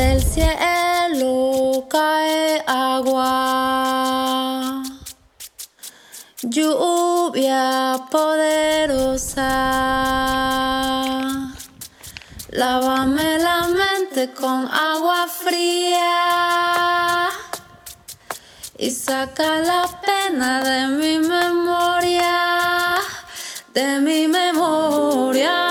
Del cielo cae agua, lluvia poderosa. Lávame la mente con agua fría y saca la pena de mi memoria, de mi memoria.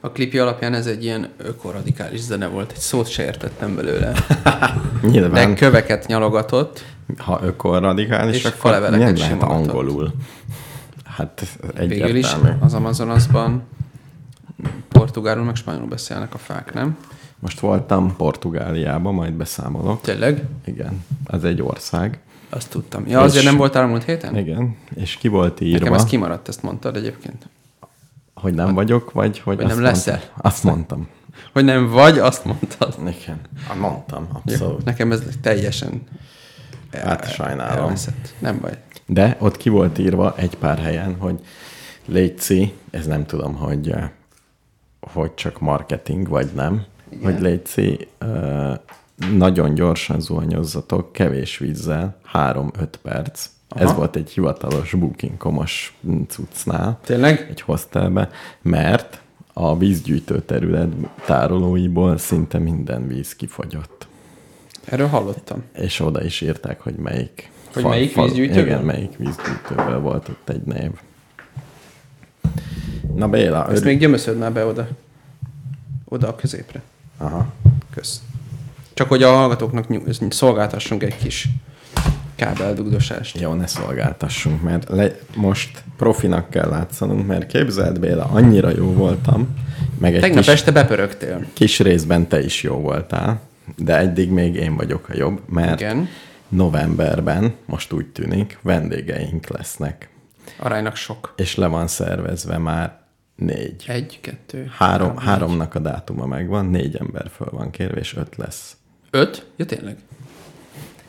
A klipje alapján ez egy ilyen ökoradikális zene volt, egy szót se értettem belőle. De nyilván, köveket nyalogatott. ha ökoradikális, És akkor faleveleket nem lehet angolul. Hát Végül is egyértelmű. az Amazonasban portugálul meg spanyolul beszélnek a fák, nem? Most voltam Portugáliában, majd beszámolok. Tényleg? Igen, ez egy ország. Azt tudtam. Ja, azért És- nem voltál a múlt héten? Igen, és ki volt írva, Nekem ez kimaradt, ezt mondtad egyébként. Hogy nem vagyok, vagy hogy azt nem leszel. Mondtam. Azt mondtam. Hogy nem vagy, azt mondtad. Igen, Ah, mondtam, Jó, abszolút. nekem ez teljesen el- Hát sajnálom. elveszett. Nem baj. De ott ki volt írva egy pár helyen, hogy Léci, ez nem tudom, hogy, eh, hogy csak marketing, vagy nem, Igen. hogy Léci, eh, nagyon gyorsan zuhanyozzatok, kevés vízzel, 3-5 perc. Aha. Ez volt egy hivatalos booking.com-os cuccnál, Tényleg? egy hostelbe, mert a vízgyűjtő terület tárolóiból szinte minden víz kifogyott. Erről hallottam. És oda is írták, hogy melyik. Hogy melyik vízgyűjtőből? Igen, melyik vízgyűjtőből volt ott egy név. Na Béla, Ezt örül... még gyömöszöd már be oda. Oda a középre. Aha. Kösz. Csak hogy a hallgatóknak nyug- szolgáltassunk egy kis kábeldugdosást. Jó, ne szolgáltassunk, mert le... most profinak kell látszanunk, mert képzeld Béla, annyira jó voltam, meg egy Tegnap kis, este bepörögtél. kis részben te is jó voltál, de eddig még én vagyok a jobb, mert Igen. novemberben, most úgy tűnik, vendégeink lesznek, Aránylag sok. és le van szervezve már négy. Egy, kettő, Három, négy. háromnak a dátuma megvan, négy ember föl van kérve, és öt lesz. Öt? Ja, tényleg?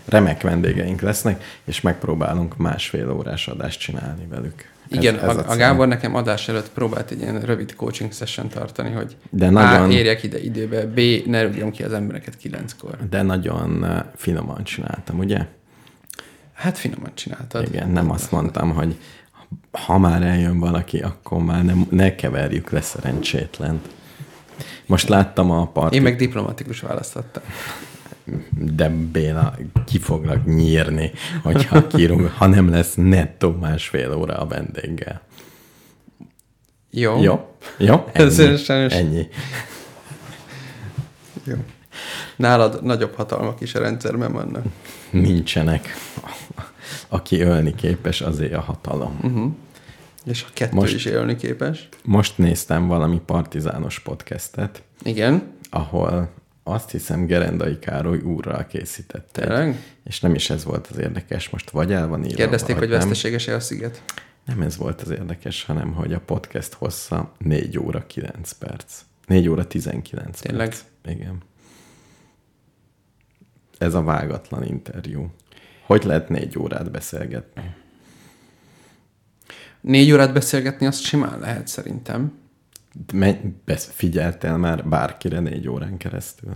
Remek vendégeink lesznek, és megpróbálunk másfél órás adást csinálni velük. Igen, ez, ez a, a Gábor nekem adás előtt próbált egy ilyen rövid coaching session tartani, hogy De A. nagyon- érjek ide időbe, B. ne rúgjam ki az embereket kilenckor. De nagyon eh, finoman csináltam, ugye? Hát finoman csináltad. Igen, nem azt mondtam, hogy ha már eljön valaki, akkor már nem, ne keverjük le szerencsétlent. Most láttam a partit, Én meg diplomatikus választottam. De Béla ki foglak nyírni, hogyha kirúg, ha nem lesz nettó másfél óra a vendéggel. Jó. Jó? Jó? Ennyi. Ennyi. Jó. Nálad nagyobb hatalmak is a rendszerben vannak. Nincsenek. Aki ölni képes, azért a hatalom. Uh-huh. És a kettő Most... is élni képes. Most néztem valami partizános podcastet, Igen. ahol azt hiszem Gerendai Károly úrral készítette. Tényleg? És nem is ez volt az érdekes, most vagy el van írva, Kérdezték, hogy veszteséges-e a sziget? Nem ez volt az érdekes, hanem hogy a podcast hossza 4 óra 9 perc. 4 óra 19 Tényleg? perc. Igen. Ez a vágatlan interjú. Hogy lehet négy órát beszélgetni? Négy órát beszélgetni azt simán lehet szerintem. Me- besz- figyeltél már bárkire négy órán keresztül?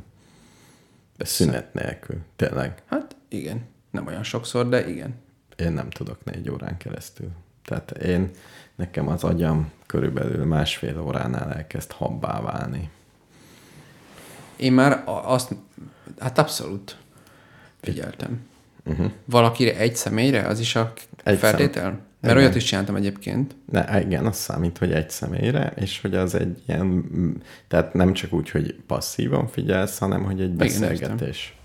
Szünet nélkül. Tényleg. Hát igen. Nem olyan sokszor, de igen. Én nem tudok négy órán keresztül. Tehát én, nekem az agyam körülbelül másfél óránál elkezd habbá válni. Én már azt, hát abszolút figyeltem. Uh-huh. Valakire egy személyre, az is a egy feltétel? szem. Mert Igen. olyat is csináltam egyébként. Ne, igen, az számít, hogy egy személyre, és hogy az egy ilyen, tehát nem csak úgy, hogy passzívan figyelsz, hanem hogy egy beszélgetés.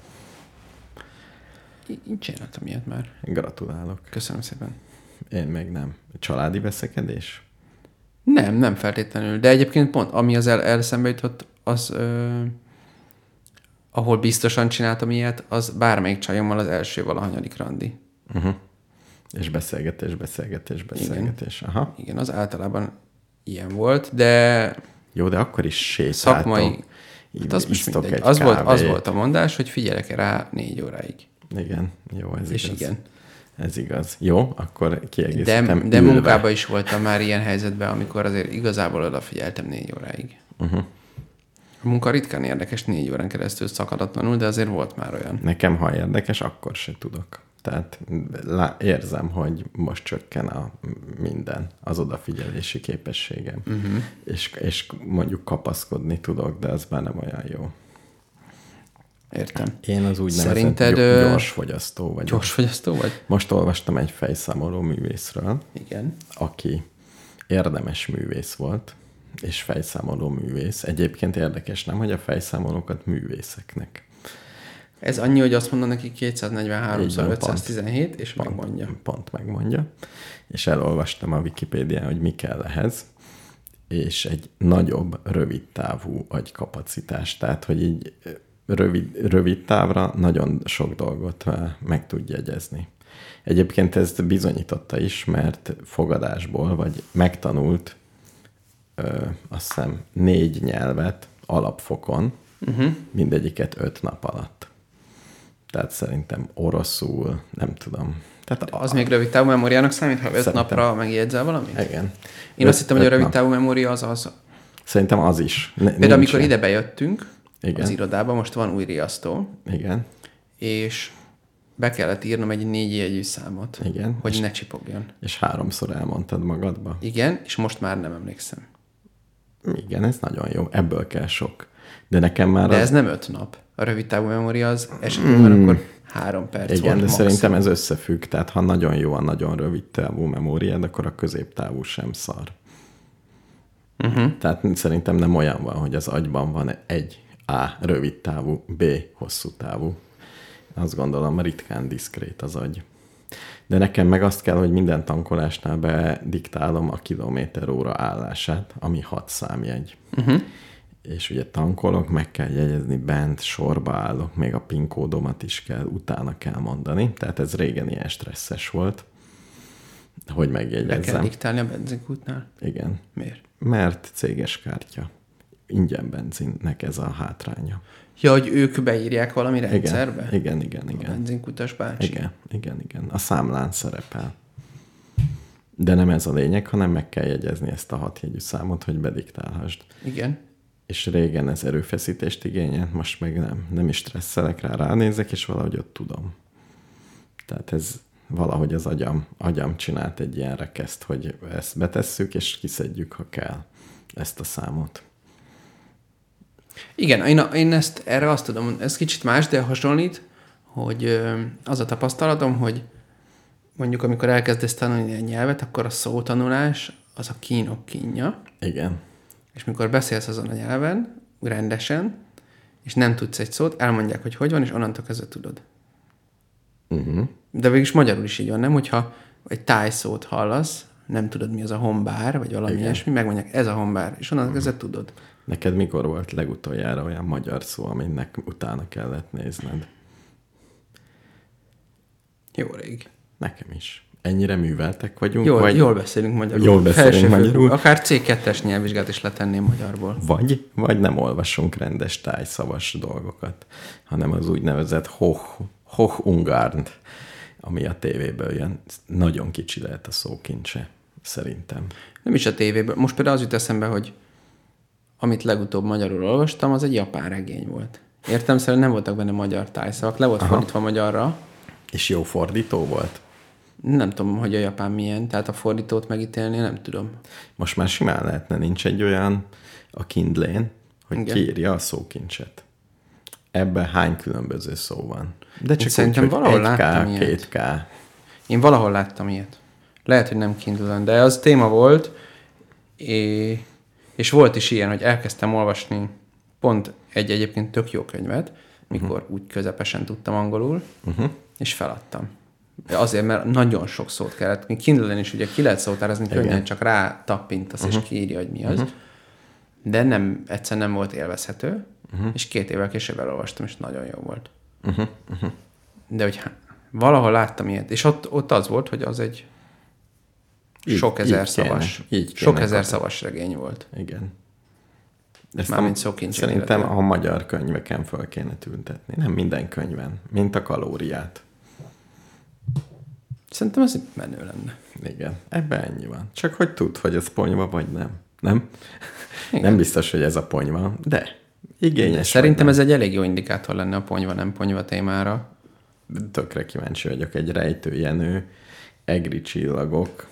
Én csináltam ilyet már. Gratulálok. Köszönöm szépen. Én még nem. Családi veszekedés? Nem, nem feltétlenül. De egyébként pont, ami az el, elszembe jutott, az, ö, ahol biztosan csináltam ilyet, az bármelyik csajommal az első valahanyadik randi. Uh-huh. És beszélgetés, beszélgetés, beszélgetés. Igen. Aha. Igen, az általában ilyen volt, de Jó, de akkor is sétáltok. szakmai... Hát az most mindegy. egy Az volt, az kávét. volt a mondás, hogy figyelek rá négy óráig. Igen, jó, ez És igaz. igen. Ez igaz. Jó, akkor kiegészítem. De, de ülve. munkában is voltam már ilyen helyzetben, amikor azért igazából odafigyeltem négy óráig. Uh-huh. A munka ritkán érdekes négy órán keresztül szakadatlanul, de azért volt már olyan. Nekem, ha érdekes, akkor se tudok. Tehát lá- érzem, hogy most csökken a minden, az odafigyelési képességem. Uh-huh. És, és mondjuk kapaszkodni tudok, de az már nem olyan jó. Értem. Én az úgy Szerinted, ö, gyors fogyasztó vagyok. Gyors fogyasztó vagy? Most olvastam egy fejszámoló művészről, Igen. aki érdemes művész volt, és fejszámoló művész. Egyébként érdekes, nem, hogy a fejszámolókat művészeknek. Ez annyi, hogy azt mondom neki 243 Így van, 517, és megmondja. Pont megmondja. És elolvastam a Wikipédián, hogy mi kell ehhez, és egy nagyobb, rövid távú agykapacitás. Tehát, hogy így rövid, rövid távra nagyon sok dolgot eh, meg tud jegyezni. Egyébként ezt bizonyította is, mert fogadásból, vagy megtanult ö, azt hiszem négy nyelvet alapfokon, uh-huh. mindegyiket öt nap alatt. Tehát szerintem oroszul, nem tudom. Tehát Az még rövid távú memóriának számít, ha öt Szerintem. napra megjegyzel valamit? Igen. Én azt hittem, hogy a öt rövid nap. távú memória az az. Szerintem az is. Ne, Például amikor ide bejöttünk Igen. az irodába, most van új riasztó, Igen. és be kellett írnom egy négy jegyű számot, Igen. hogy És- ne csipogjon. És háromszor elmondtad magadba. Igen, és most már nem emlékszem. Igen, ez nagyon jó. Ebből kell sok. De nekem már De az... ez nem öt nap. A rövid távú memória az esetében mm. akkor három perc Igen, volt de maximum. szerintem ez összefügg. Tehát ha nagyon jó a nagyon rövid távú memóriád, akkor a középtávú sem szar. Uh-huh. Tehát szerintem nem olyan van, hogy az agyban van egy A rövid távú, B hosszú távú. Azt gondolom, ritkán diszkrét az agy. De nekem meg azt kell, hogy minden tankolásnál bediktálom a kilométer óra állását, ami hat számjegy. Uh-huh. És ugye tankolok, meg kell jegyezni bent, sorba állok, még a PIN kódomat is kell, utána kell mondani. Tehát ez régen ilyen stresszes volt, hogy Le kell megjegyezzem. diktálni a benzinkútnál? Igen. Miért? Mert céges kártya. Ingyen benzinnek ez a hátránya. Ja, hogy ők beírják valami rendszerbe? Igen, igen, igen, A igen. benzinkutas bácsi? Igen, igen, igen. A számlán szerepel. De nem ez a lényeg, hanem meg kell jegyezni ezt a hatjegyű számot, hogy bediktálhasd. Igen. És régen ez erőfeszítést igényelt, most meg nem. Nem is stresszelek rá, ránézek, és valahogy ott tudom. Tehát ez valahogy az agyam, agyam csinált egy ilyen rekeszt, hogy ezt betesszük, és kiszedjük, ha kell ezt a számot. Igen, én, én ezt erre azt tudom, ez kicsit más, de hasonlít, hogy az a tapasztalatom, hogy mondjuk amikor elkezdesz tanulni egy nyelvet, akkor a szótanulás az a kínok kínja, Igen. És mikor beszélsz azon a nyelven, rendesen, és nem tudsz egy szót, elmondják, hogy hogy van, és onnantól kezdve tudod. Uh-huh. De végülis magyarul is így van, nem? Hogyha egy tájszót hallasz, nem tudod, mi az a hombár, vagy valami Igen. ilyesmi, megmondják, ez a hombár, és onnantól kezdve tudod. Neked mikor volt legutoljára olyan magyar szó, aminek utána kellett nézned? Jó rég. Nekem is. Ennyire műveltek vagyunk? Jól, vagy, jól beszélünk magyarul. Jól beszélünk magyarul. Akár C2-es nyelvvizsgát is letenném magyarból. vagy, vagy nem olvasunk rendes tájszavas dolgokat, hanem az úgynevezett hoch, hoch ungárnt, ami a tévéből jön. Nagyon kicsi lehet a szókincse, szerintem. Nem is a tévéből. Most például az jut eszembe, hogy amit legutóbb magyarul olvastam, az egy japán regény volt. Értem, szerint nem voltak benne magyar tájszavak, le volt fordítva magyarra. És jó fordító volt? Nem tudom, hogy a japán milyen, tehát a fordítót megítélni nem tudom. Most már simán lehetne, nincs egy olyan a Kindlén, hogy Igen. kiírja a szókincset. Ebben hány különböző szó van? De csak szerintem úgy, valahol 1K, láttam ilyet. 2K. Én valahol láttam ilyet. Lehet, hogy nem kindle de az téma volt, és, és volt is ilyen, hogy elkezdtem olvasni pont egy egyébként tök jó könyvet, mikor uh-huh. úgy közepesen tudtam angolul, uh-huh. és feladtam. Azért, mert nagyon sok szót kellett. Kindle-en is ugye ki lehet szótárazni, könnyen csak rá tappintasz, uh-huh. és kiírja, hogy mi az. Uh-huh. De nem, egyszer nem volt élvezhető, uh-huh. és két évvel később elolvastam, és nagyon jó volt. Uh-huh. Uh-huh. De hogy valahol láttam ilyet, és ott, ott az volt, hogy az egy Így- sok ezer így kéne, szavas, így kéne sok ezer kapni. szavas regény volt. Igen. Ezt Mármint szókincsét Szerintem illetően. a magyar könyveken föl kéne tüntetni. Nem minden könyven, mint a kalóriát. Szerintem ez menő lenne. Igen, ebben ennyi van. Csak hogy tudd, hogy ez ponyva vagy nem. Nem? Igen. Nem biztos, hogy ez a ponyva, de igényes. Szerintem vagy ez egy elég jó indikátor lenne a ponyva, nem ponyva témára. Tökre kíváncsi vagyok. Egy rejtőjenő, egri csillagok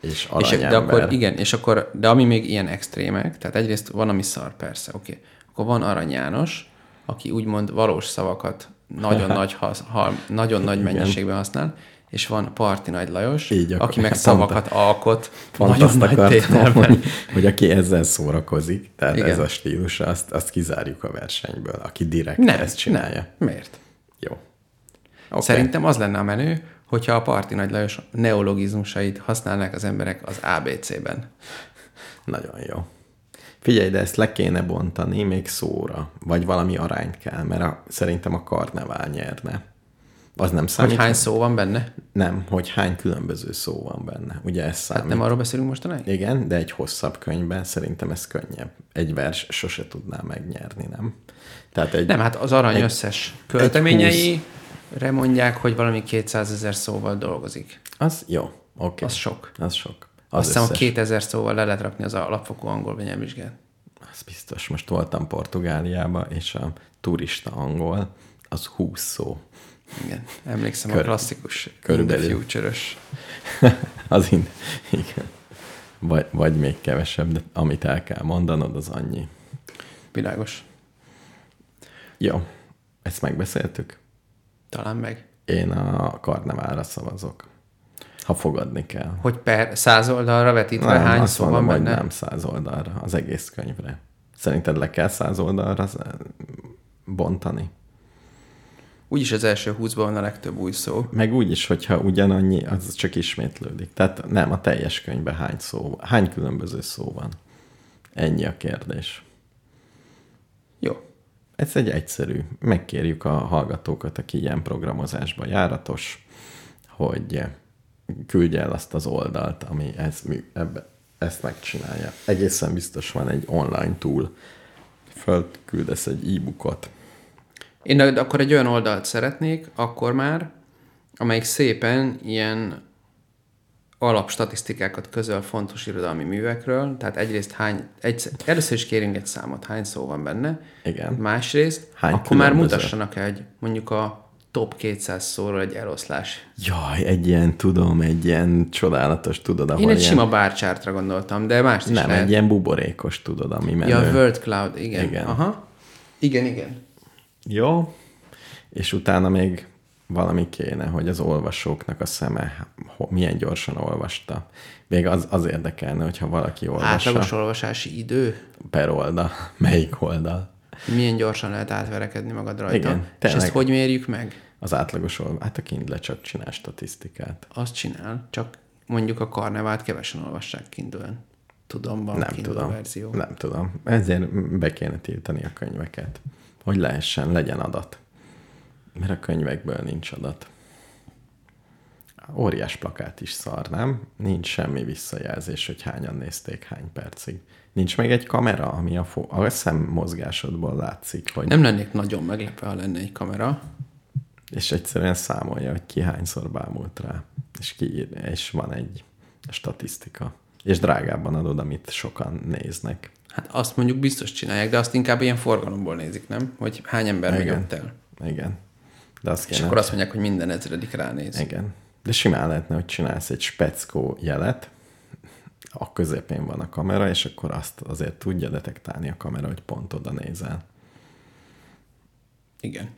és És, aranyember. de akkor igen, és akkor, de ami még ilyen extrémek, tehát egyrészt van, ami szar, persze, oké. Okay. Akkor van Arany János, aki úgymond valós szavakat nagyon nagy, hasz, ha, nagyon nagy mennyiségben használ, és van Parti Nagy Lajos, Így, aki meg pont szavakat alkot Pont nagyon azt nagy akartam, hogy, hogy aki ezzel szórakozik, tehát Igen. ez a stílus, azt, azt kizárjuk a versenyből, aki direkt Nem, ezt csinálja. Nem. Miért? Jó. Okay. Szerintem az lenne a menő, hogyha a Parti Nagy Lajos neologizmusait használnák az emberek az ABC-ben. Nagyon jó. Figyelj, de ezt le kéne bontani még szóra, vagy valami arányt kell, mert a, szerintem a karnevál nyerne. Az nem Hogy számít? hány szó van benne? Nem, hogy hány különböző szó van benne. Ugye ez számít? Hát nem arról beszélünk mostanáig? Igen, de egy hosszabb könyvben szerintem ez könnyebb. Egy vers sose tudná megnyerni, nem? Tehát egy, Nem, hát az arany egy- összes költeményeire mondják, hogy valami 200 ezer szóval dolgozik. Az jó, oké. Okay. Az sok. Az sok. Azt Az hiszem, a összes. 2000 szóval le lehet rakni az alapfokú angol nyelvvizsgát. Az biztos. Most voltam Portugáliába, és a turista angol, az 20 szó. Igen, emlékszem a Kör- klasszikus körülbelül. In the Future-ös. az in, igen. Vagy, vagy még kevesebb, de amit el kell mondanod, az annyi. Világos. Jó, ezt megbeszéltük. Talán meg. Én a karneválra szavazok. Ha fogadni kell. Hogy per száz oldalra vetítve hány azt szó mondom, van benne? nem száz oldalra, az egész könyvre. Szerinted le kell száz oldalra z- bontani? Úgyis az első 20-ban van a legtöbb új szó. Meg úgy is, hogyha ugyanannyi, az csak ismétlődik. Tehát nem, a teljes könyvben hány szó, hány különböző szó van. Ennyi a kérdés. Jó. Ez egy egyszerű. Megkérjük a hallgatókat, aki ilyen programozásban járatos, hogy küldje el azt az oldalt, ami ez, ebbe, ezt megcsinálja. Egészen biztos van egy online tool. Fölküldesz egy e-bookot. Én akkor egy olyan oldalt szeretnék, akkor már, amelyik szépen ilyen alapstatisztikákat közöl fontos irodalmi művekről, tehát egyrészt hány, egy, először is kérünk egy számot, hány szó van benne, Igen. másrészt Hány akkor már mutassanak egy, mondjuk a top 200 szóról egy eloszlás. Jaj, egy ilyen, tudom, egy ilyen csodálatos, tudod, ahol Én egy ilyen, sima bárcsártra gondoltam, de mást is nem, lehet. egy ilyen buborékos, tudod, ami menő. Ja, a World Cloud, igen. Igen. Aha. Igen, igen. Jó, és utána még valami kéne, hogy az olvasóknak a szeme milyen gyorsan olvasta. Még az, az érdekelne, hogyha valaki olvassa Átlagos olvasási idő. per oldal, melyik oldal. Milyen gyorsan lehet átverekedni magad rajta. Igen, És ezt hogy mérjük meg? Az átlagos olvasó, hát a Kindle csak csinál statisztikát. Azt csinál, csak mondjuk a karnevált kevesen olvassák kindle Tudom, van Nem Kindle tudom. verzió. Nem tudom. Ezért be kéne tiltani a könyveket. Hogy lehessen, legyen adat. Mert a könyvekből nincs adat. Óriás plakát is szar, nem? Nincs semmi visszajelzés, hogy hányan nézték hány percig. Nincs meg egy kamera, ami a, fo- a szemmozgásodból látszik, hogy Nem lennék nagyon meglepve, ha lenne egy kamera. és egyszerűen számolja, hogy ki hányszor bámult rá. És, ki, és van egy statisztika. És drágábban adod, amit sokan néznek. Hát azt mondjuk biztos csinálják, de azt inkább ilyen forgalomból nézik, nem? Hogy hány ember Igen. ott el. Igen. De azt És kéne. akkor azt mondják, hogy minden ezredik ránéz. Igen. De simán lehetne, hogy csinálsz egy speckó jelet, a közepén van a kamera, és akkor azt azért tudja detektálni a kamera, hogy pont oda nézel. Igen.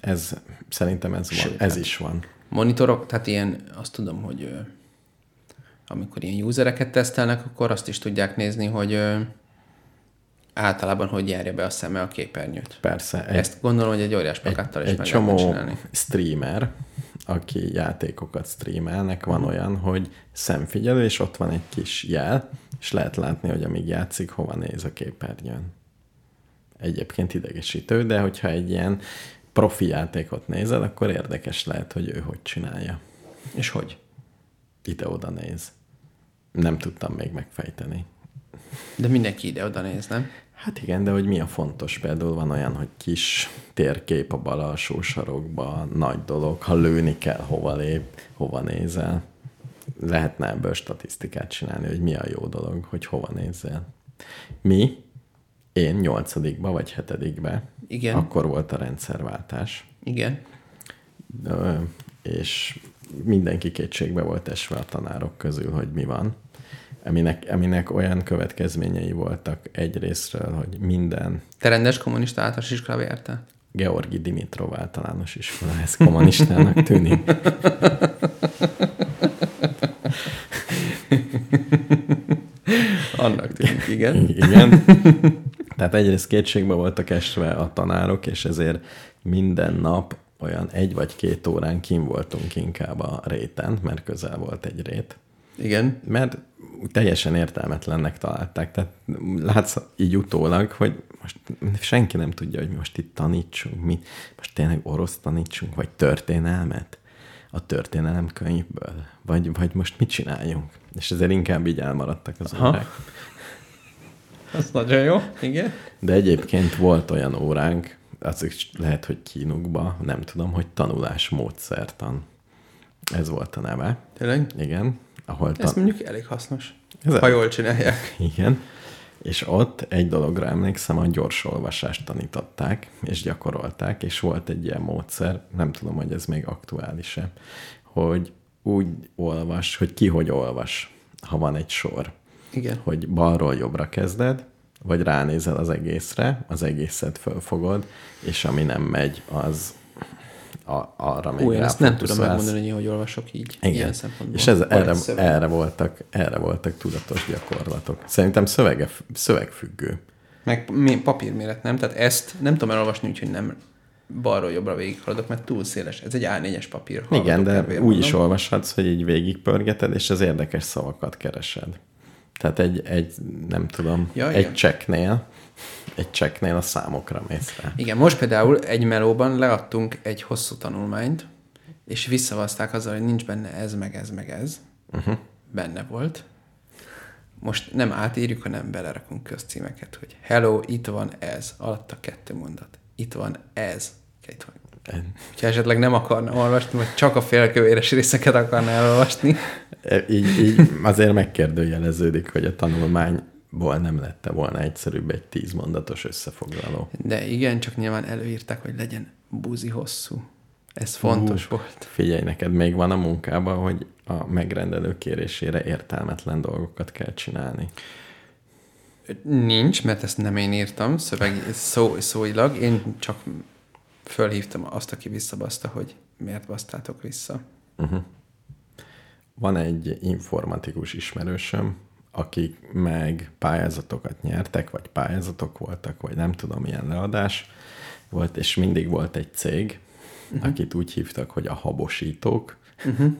Ez, szerintem ez, van, Sőt, ez hát- is van. Monitorok, tehát ilyen, azt tudom, hogy amikor ilyen usereket tesztelnek, akkor azt is tudják nézni, hogy ö, általában hogy járja be a szeme a képernyőt. Persze. Egy, Ezt gondolom, hogy egy óriás plakáttal is egy meg csomó csinálni. streamer, aki játékokat streamelnek, van olyan, hogy szemfigyelő, és ott van egy kis jel, és lehet látni, hogy amíg játszik, hova néz a képernyőn. Egyébként idegesítő, de hogyha egy ilyen profi játékot nézed, akkor érdekes lehet, hogy ő hogy csinálja. És hogy? Ide-oda néz. Nem tudtam még megfejteni. De mindenki ide-oda néz, nem? Hát igen, de hogy mi a fontos? Például van olyan, hogy kis térkép a bal alsó sarokba, nagy dolog, ha lőni kell, hova lép, hova nézel. Lehetne ebből statisztikát csinálni, hogy mi a jó dolog, hogy hova nézzel. Mi, én nyolcadikba vagy hetedikbe, Igen. akkor volt a rendszerváltás, Igen. Ö, és mindenki kétségbe volt esve a tanárok közül, hogy mi van. Aminek, aminek olyan következményei voltak egyrésztről, hogy minden Te rendes kommunista általános iskolába jártál? Georgi Dimitrov általános iskola, ez kommunistának tűnik. Annak tűnik, igen. Igen. Tehát egyrészt kétségbe voltak esve a tanárok, és ezért minden nap olyan egy vagy két órán kim voltunk inkább a réten, mert közel volt egy rét. Igen. Mert teljesen értelmetlennek találták. Tehát látsz így utólag, hogy most senki nem tudja, hogy most itt tanítsunk, mi most tényleg orosz tanítsunk, vagy történelmet a történelem könyvből, vagy, vagy most mit csináljunk. És ezért inkább így elmaradtak az Aha. órák. Az nagyon jó. Igen. De egyébként volt olyan óránk, az is lehet, hogy kínukba, nem tudom, hogy tanulás módszertan. Ez volt a neve. Tényleg? Igen. Ahol Ez ta- mondjuk elég hasznos. Ez ha el- jól csinálják. Igen. És ott egy dologra emlékszem, a gyors olvasást tanították, és gyakorolták, és volt egy ilyen módszer, nem tudom, hogy ez még aktuális-e, hogy úgy olvas, hogy ki hogy olvas, ha van egy sor. Igen. Hogy balról jobbra kezded, vagy ránézel az egészre, az egészet fölfogod, és ami nem megy, az a, arra még én ezt nem tudom megmondani, hogy hogy olvasok így. Igen. Ilyen szempontból. És ez, erre, szöveg. erre, voltak, erre voltak tudatos gyakorlatok. Szerintem szövege, szövegfüggő. Meg papírméret, nem? Tehát ezt nem tudom elolvasni, úgyhogy nem balról jobbra végighaladok, mert túl széles. Ez egy A4-es papír. Igen, de úgy is olvashatsz, hogy így végigpörgeted, és az érdekes szavakat keresed. Tehát egy, egy nem tudom, Ja, egy igen. csekknél, egy csekknél a számokra mész rá. Igen, most például egy melóban leadtunk egy hosszú tanulmányt, és visszavazták azzal, hogy nincs benne ez, meg ez, meg ez. Uh-huh. Benne volt. Most nem átírjuk, hanem belerakunk közcímeket, hogy hello, itt van ez, alatta kettő mondat. Itt van ez. Itt van. Ha esetleg nem akarna olvasni, vagy csak a félkövéres részeket akarna elolvasni, E, Így, így azért megkérdőjeleződik, hogy a tanulmányból nem lette volna egyszerűbb egy tíz mondatos összefoglaló. De igen, csak nyilván előírták, hogy legyen buzi hosszú. Ez fontos Ú, volt. Figyelj, neked még van a munkában, hogy a megrendelő kérésére értelmetlen dolgokat kell csinálni. Nincs, mert ezt nem én írtam szöveg, szó, szóilag. Én csak fölhívtam azt, aki visszabaszta, hogy miért basztátok vissza. Van egy informatikus ismerősöm, akik meg pályázatokat nyertek, vagy pályázatok voltak, vagy nem tudom, milyen leadás volt, és mindig volt egy cég, uh-huh. akit úgy hívtak, hogy a habosítók, uh-huh.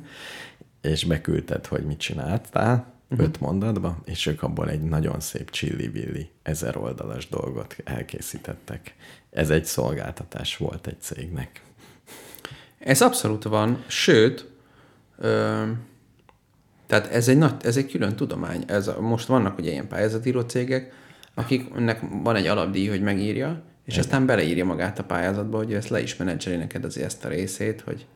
és beküldted, hogy mit csináltál, uh-huh. öt mondatba, és ők abból egy nagyon szép csillivilli ezer oldalas dolgot elkészítettek. Ez egy szolgáltatás volt egy cégnek. Ez abszolút van, sőt, ö, tehát ez egy, nagy, ez egy külön tudomány. Ez a, most vannak ugye ilyen pályázatíró cégek, akiknek van egy alapdíj, hogy megírja, és aztán beleírja magát a pályázatba, hogy ezt le is menedzseli neked azért ezt a részét, hogy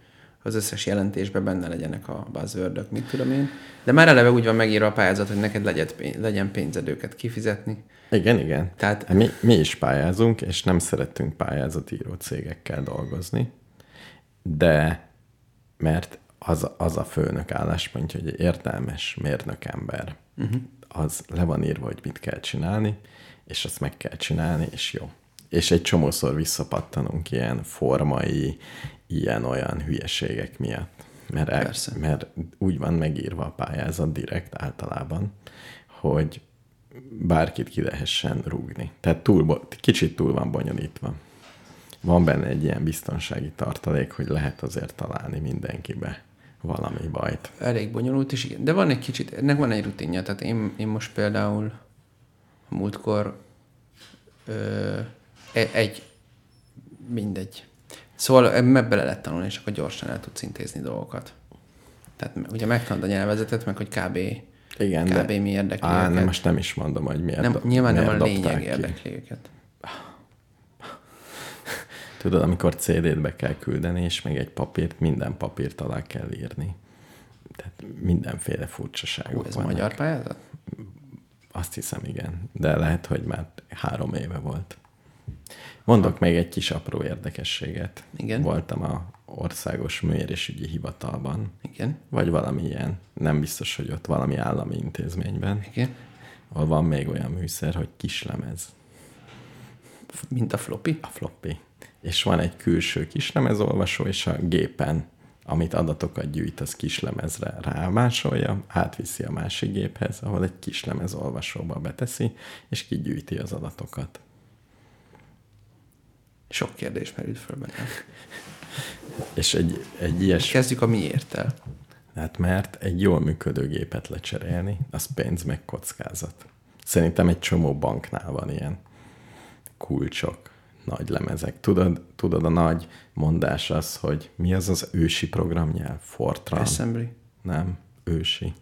az összes jelentésben benne legyenek a buzzword mit tudom én. De már eleve úgy van megírva a pályázat, hogy neked legyen, legyen pénzed őket kifizetni. Igen, igen. Tehát- mi, mi is pályázunk, és nem szeretünk pályázatíró cégekkel dolgozni, de mert az, az a főnök álláspontja, hogy egy értelmes mérnökember, uh-huh. az le van írva, hogy mit kell csinálni, és azt meg kell csinálni, és jó. És egy csomószor visszapattanunk ilyen formai, ilyen-olyan hülyeségek miatt. Mert, el, mert úgy van megírva a pályázat direkt általában, hogy bárkit ki lehessen rúgni. Tehát túl, kicsit túl van bonyolítva. Van benne egy ilyen biztonsági tartalék, hogy lehet azért találni mindenkibe valami bajt. Elég bonyolult, és igen. De van egy kicsit, ennek van egy rutinja. Tehát én, én most például a múltkor ö, e- egy, mindegy. Szóval ebbe bele lehet tanulni, és akkor gyorsan el tudsz intézni dolgokat. Tehát ugye megtanulod a nyelvezetet, meg hogy kb. Igen, kb. de... mi érdekli Á, őket. nem, most nem is mondom, hogy miért, nem, dob- nyilván nem miért a dobták lényeg ki. érdekli őket. Tudod, amikor CD-t be kell küldeni, és meg egy papírt, minden papírt alá kell írni. Tehát mindenféle Hú, furcsaságok ez vannak. magyar pályázat? Azt hiszem, igen. De lehet, hogy már három éve volt. Mondok még egy kis apró érdekességet. Igen. Voltam a országos mérésügyi hivatalban, Igen. vagy valami ilyen, nem biztos, hogy ott valami állami intézményben, Igen. ahol van még olyan műszer, hogy kislemez, Mint a floppy? a floppy. És van egy külső kislemezolvasó, és a gépen, amit adatokat gyűjt, az kislemezre rámásolja, átviszi a másik géphez, ahol egy kislemezolvasóba beteszi, és kigyűjti az adatokat. Sok kérdés merült föl bennem. És egy, egy ilyes Kezdjük a miérttel. Hát mert egy jól működő gépet lecserélni, az pénz meg kockázat. Szerintem egy csomó banknál van ilyen kulcsok, nagy lemezek. Tudod, tudod a nagy mondás az, hogy mi az az ősi programnyelv? Fortran? Assembly. Nem, ősi.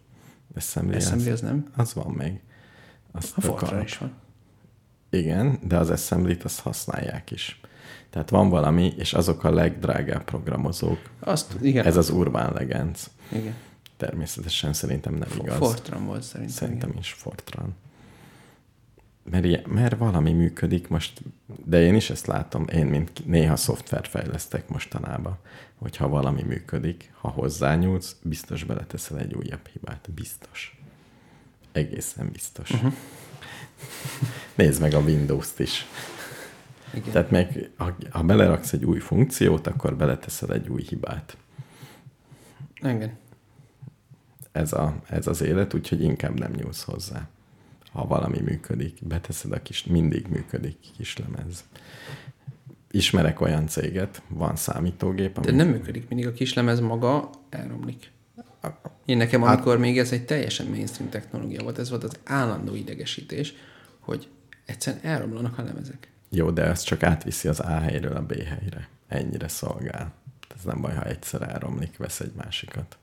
Assembly, Assembly az, az nem? az van még. Az A Fortran is van. Igen, de az assembly-t azt használják is. Tehát van valami, és azok a legdrágább programozók. Azt, igen. Ez az Urban Legends. Igen. Természetesen szerintem nem igaz. Fortran volt szerintem. Szerintem is Fortran. Mert, ilyen, mert valami működik most, de én is ezt látom, én mint néha szoftvert fejlesztek mostanában, hogyha valami működik, ha hozzányúlsz, biztos beleteszel egy újabb hibát. Biztos. Egészen biztos. Uh-huh. Nézd meg a Windows-t is. Igen. Tehát meg, ha, ha beleraksz egy új funkciót, akkor beleteszel egy új hibát. Igen. ez, a, ez az élet, úgyhogy inkább nem nyúlsz hozzá. Ha valami működik, beteszed a kis, mindig működik kis lemez. Ismerek olyan céget, van számítógép, De ami nem működik mindig, a kislemez maga elromlik. Én nekem, amikor még ez egy teljesen mainstream technológia volt, ez volt az állandó idegesítés, hogy egyszerűen elromlanak a lemezek. jó, de ez csak átviszi az A helyről a B helyre. Ennyire szolgál. Ez nem baj, ha egyszer elromlik, vesz egy másikat.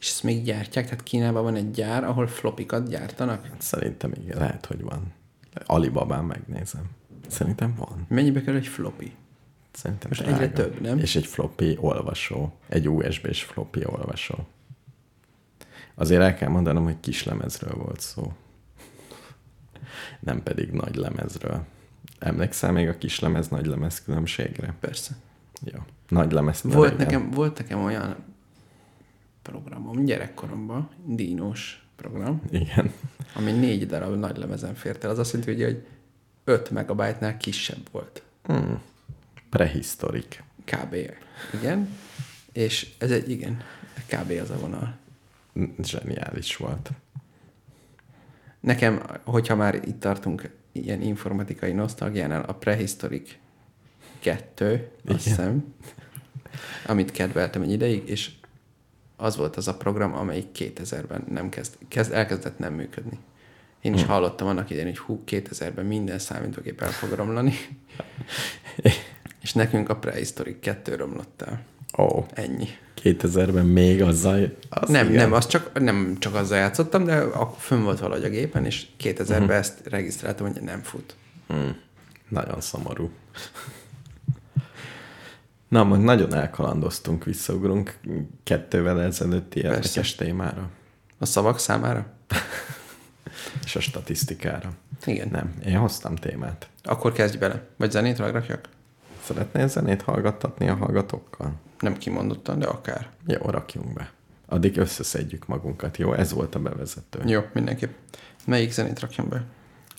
És ezt még gyártják, tehát Kínában van egy gyár, ahol flopikat gyártanak. Szerintem igen, lehet, hogy van. Alibabán megnézem. Szerintem van. Mennyibe kerül egy floppy? Szerintem Most drága. egyre több, nem? És egy floppy olvasó. Egy USB-s floppy olvasó. Azért el kell mondanom, hogy kis lemezről volt szó. Nem pedig nagy lemezről. Emlékszel még a kis lemez, nagy lemez különbségre? Persze. Jó. Nagy lemez. Volt nekem, volt nekem olyan programom gyerekkoromban, dínos program, Igen. ami négy darab nagy lemezen fért el. Az azt jelenti, hogy 5 megabájtnál kisebb volt. Hmm. Prehisztorik. Kb. Igen. És ez egy, igen, kb. az a vonal. Zseniális volt. Nekem, hogyha már itt tartunk ilyen informatikai nosztalgiánál, a Prehistoric 2, azt hiszem, amit kedveltem egy ideig, és az volt az a program, amelyik 2000-ben nem kezd, kezd, elkezdett nem működni. Én is hmm. hallottam annak idején, hogy hú, 2000-ben minden számítógép el fog romlani. és nekünk a Prehistoric 2 romlott el. Ó. Oh. Ennyi. 2000-ben még azzal... Az nem, igen. nem, az csak, nem csak azzal játszottam, de a, fönn volt valahogy a gépen, és 2000-ben uh-huh. ezt regisztráltam, hogy nem fut. Hmm. Nagyon szomorú. Na, majd nagyon elkalandoztunk, visszaugrunk kettővel ezelőtti érdekes témára. A szavak számára? És a statisztikára. Igen. Nem, én hoztam témát. Akkor kezdj bele. Vagy zenét rakjak? Szeretnél zenét hallgattatni a hallgatókkal? Nem kimondottan, de akár. Jó, rakjunk be. Addig összeszedjük magunkat, jó? Ez volt a bevezető. Jó, mindenképp. Melyik zenét rakjam be?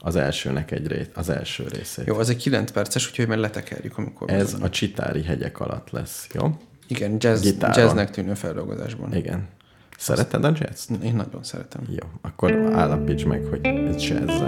Az elsőnek egy rész, az első részét. Jó, az egy 9 perces, úgyhogy már letekerjük, amikor... Ez a Csitári hegyek alatt lesz, jó? Igen, jazz, jazznek tűnő feldolgozásban. Igen. Szereted a jazz Én nagyon szeretem. Jó, akkor állapíts meg, hogy ez jazz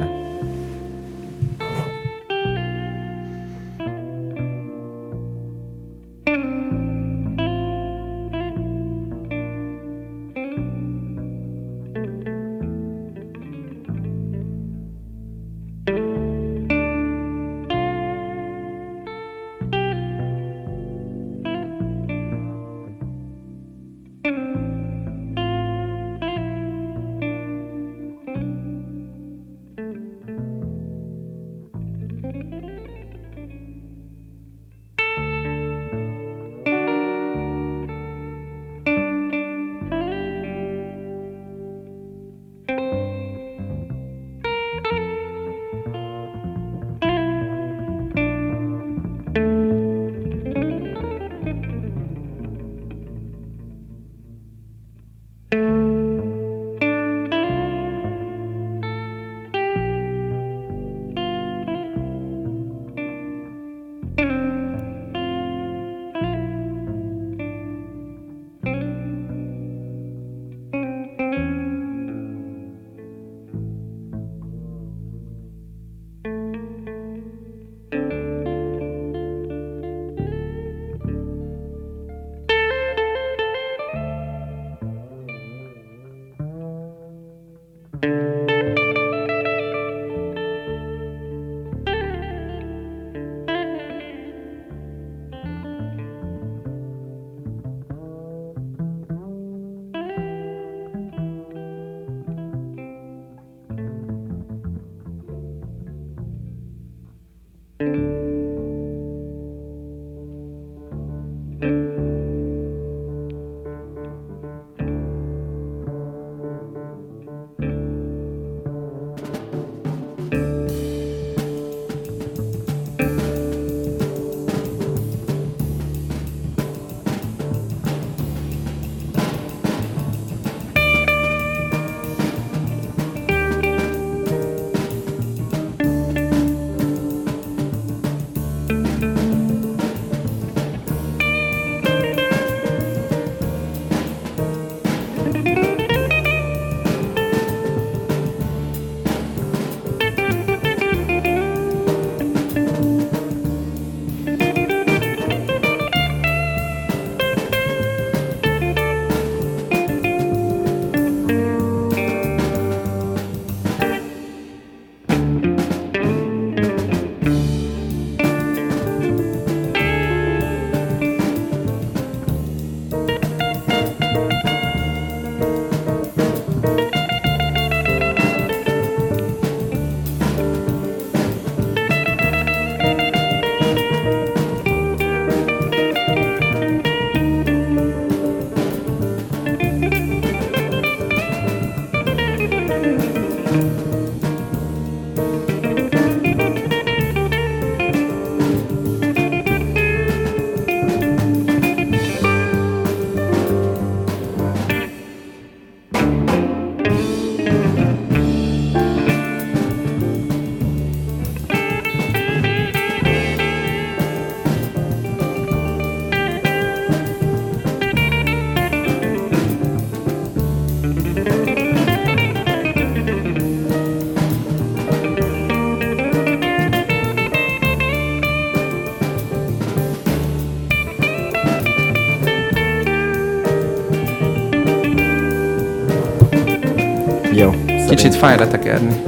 Kicsit szerint fáj letekerni.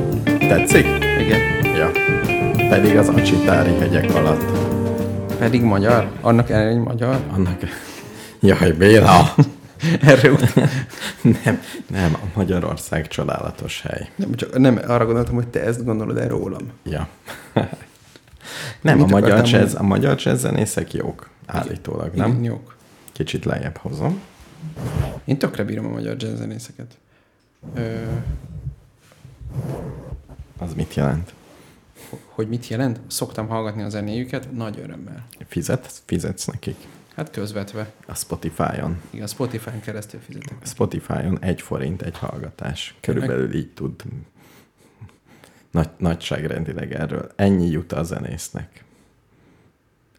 Tetszik? Igen. Ja. Pedig az acsitári hegyek alatt. Pedig magyar? Annak ellenére, magyar? Annak... Jaj, Béla! Erre nem, nem, a Magyarország csodálatos hely. nem, csak nem arra gondoltam, hogy te ezt gondolod el rólam. Ja. nem, a magyar, jazz, a magyar jazz zenészek jók, állítólag, nem? Igen, jók. Kicsit lejjebb hozom. Én tökre bírom a magyar jazzzenészeket. Ö, Az mit jelent? hogy mit jelent? Szoktam hallgatni a zenéjüket, nagy örömmel. Fizet, fizetsz nekik Hát közvetve. a Spotify-on. Igen, Spotify-n keresztül fizetek. Spotify-on egy forint egy hallgatás. Körülbelül így tud nagy, nagyságrendileg erről. Ennyi jut a zenésznek.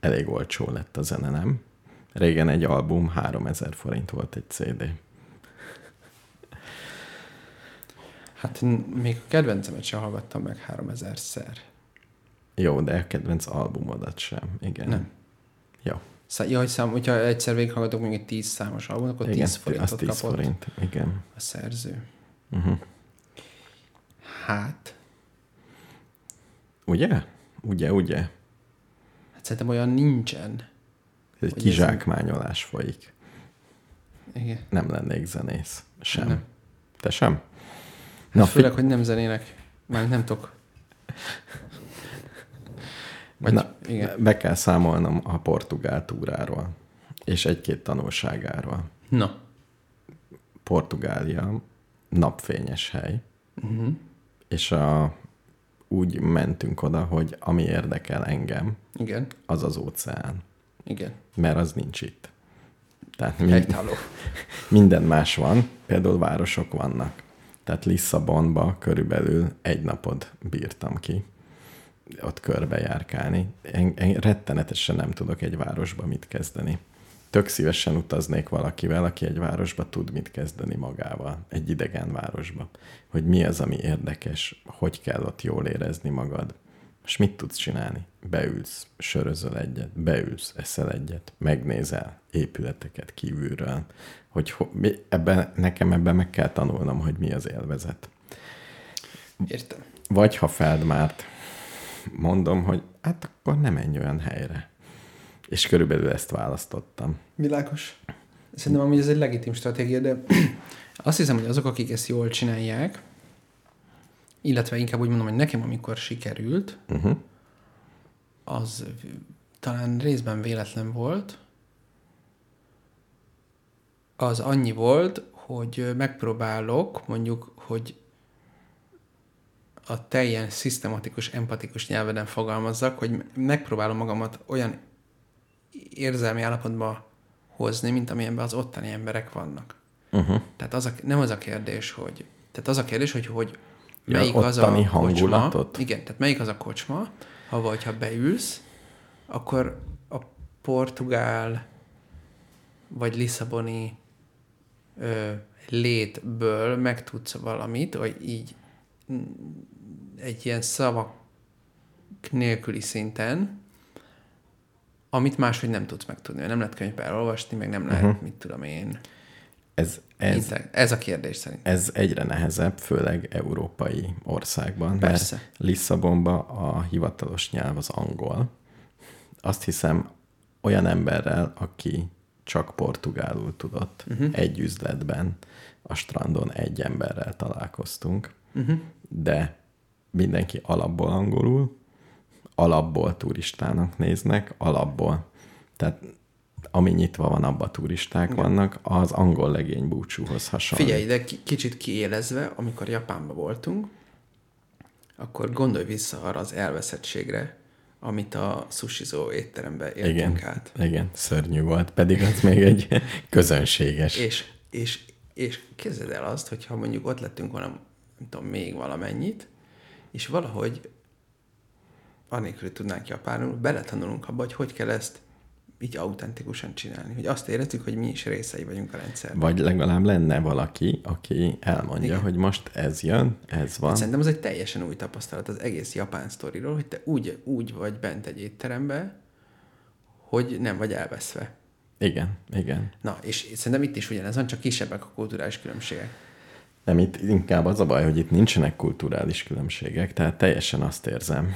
Elég olcsó lett a zene, nem? Régen egy album 3000 forint volt egy CD. Hát még a kedvencemet sem hallgattam meg 3000-szer. Jó, de a kedvenc albumodat sem. Igen. Nem. Jó. Szá- ja, hogy szám, hogyha egyszer végighallgatok még egy 10 számos albumot, akkor Igen, 10 az forintot 10 kapott forint. Igen. a szerző. Uh-huh. Hát, Ugye? Ugye, ugye? hát szerintem olyan nincsen. Egy Hogy kizsákmányolás folyik. Igen. Nem lennék zenész. Sem. Nem. Te sem? Na, főleg, hogy nem zenének. Már nem tudok. Vagy, Na, igen. be kell számolnom a portugál túráról, és egy-két tanulságáról. Na. Portugália napfényes hely, Uh-huh. és a, úgy mentünk oda, hogy ami érdekel engem, Igen. az az óceán, Igen. mert az nincs itt. Tehát mind, minden más van, például városok vannak. Tehát Lisszabonba körülbelül egy napot bírtam ki ott körbejárkálni. Én, én rettenetesen nem tudok egy városba mit kezdeni. Tök szívesen utaznék valakivel, aki egy városba tud mit kezdeni magával, egy idegen városba. Hogy mi az, ami érdekes, hogy kell ott jól érezni magad. És mit tudsz csinálni? Beülsz, sörözöl egyet, beülsz, eszel egyet, megnézel épületeket kívülről, hogy ho- mi- ebben, nekem ebben meg kell tanulnom, hogy mi az élvezet. Értem. Vagy ha Feldmárt mondom, hogy hát akkor nem menj olyan helyre. És körülbelül ezt választottam. Világos. Szerintem amúgy ez egy legitim stratégia, de azt hiszem, hogy azok, akik ezt jól csinálják, illetve inkább úgy mondom, hogy nekem, amikor sikerült, Uh-huh. az talán részben véletlen volt. Az annyi volt, hogy megpróbálok, mondjuk, hogy a teljen szisztematikus, empatikus nyelveden fogalmazzak, hogy megpróbálom magamat olyan érzelmi állapotba hozni, mint amilyenben az ottani emberek vannak. Uh-huh. Tehát az a, nem az a kérdés, hogy... Tehát az a kérdés, hogy, hogy Ja, melyik az a ottani kocsma, hangulatot? igen, tehát melyik az a kocsma, ha vagy ha beülsz, akkor a portugál vagy lisszaboni ö, létből megtudsz valamit, vagy így mm, egy ilyen szavak nélküli szinten, amit máshogy nem tudsz megtudni, nem lehet könyvbe elolvasni, meg nem lehet, uh-huh. mit tudom én. Ez, ez, Ez, ez a kérdés szerint. ez egyre nehezebb, főleg európai országban, Persze. mert Lisszabonban a hivatalos nyelv az angol. Azt hiszem, olyan emberrel, aki csak portugálul tudott, uh-huh. egy üzletben a strandon egy emberrel találkoztunk, uh-huh. de mindenki alapból angolul, alapból turistának néznek, alapból. Tehát ami nyitva van, abban turisták Igen. vannak, az angol legény búcsúhoz hasonlít. Figyelj, de ki- kicsit kiélezve, amikor Japánban voltunk, akkor gondolj vissza arra az elveszettségre, amit a sushizó étterembe éltünk Igen, át. igen, szörnyű volt, pedig az még egy közönséges. És, és, és képzeld el azt, hogyha mondjuk ott lettünk volna, nem tudom, még valamennyit, és valahogy anélkül, tudnánk japánul, beletanulunk abba, hogy hogy kell ezt így autentikusan csinálni. Hogy azt érezzük, hogy mi is részei vagyunk a rendszerben. Vagy legalább lenne valaki, aki elmondja, Igen. Hogy most ez jön, ez van. Szerintem az egy teljesen új tapasztalat az egész japán sztoriról, hogy te úgy, úgy vagy bent egy étterembe, hogy nem vagy elveszve. Igen, igen. Na, és szerintem itt is ugyanez van, csak kisebbek a kulturális különbségek. Nem, itt inkább az a baj, hogy itt nincsenek kulturális különbségek, tehát teljesen azt érzem.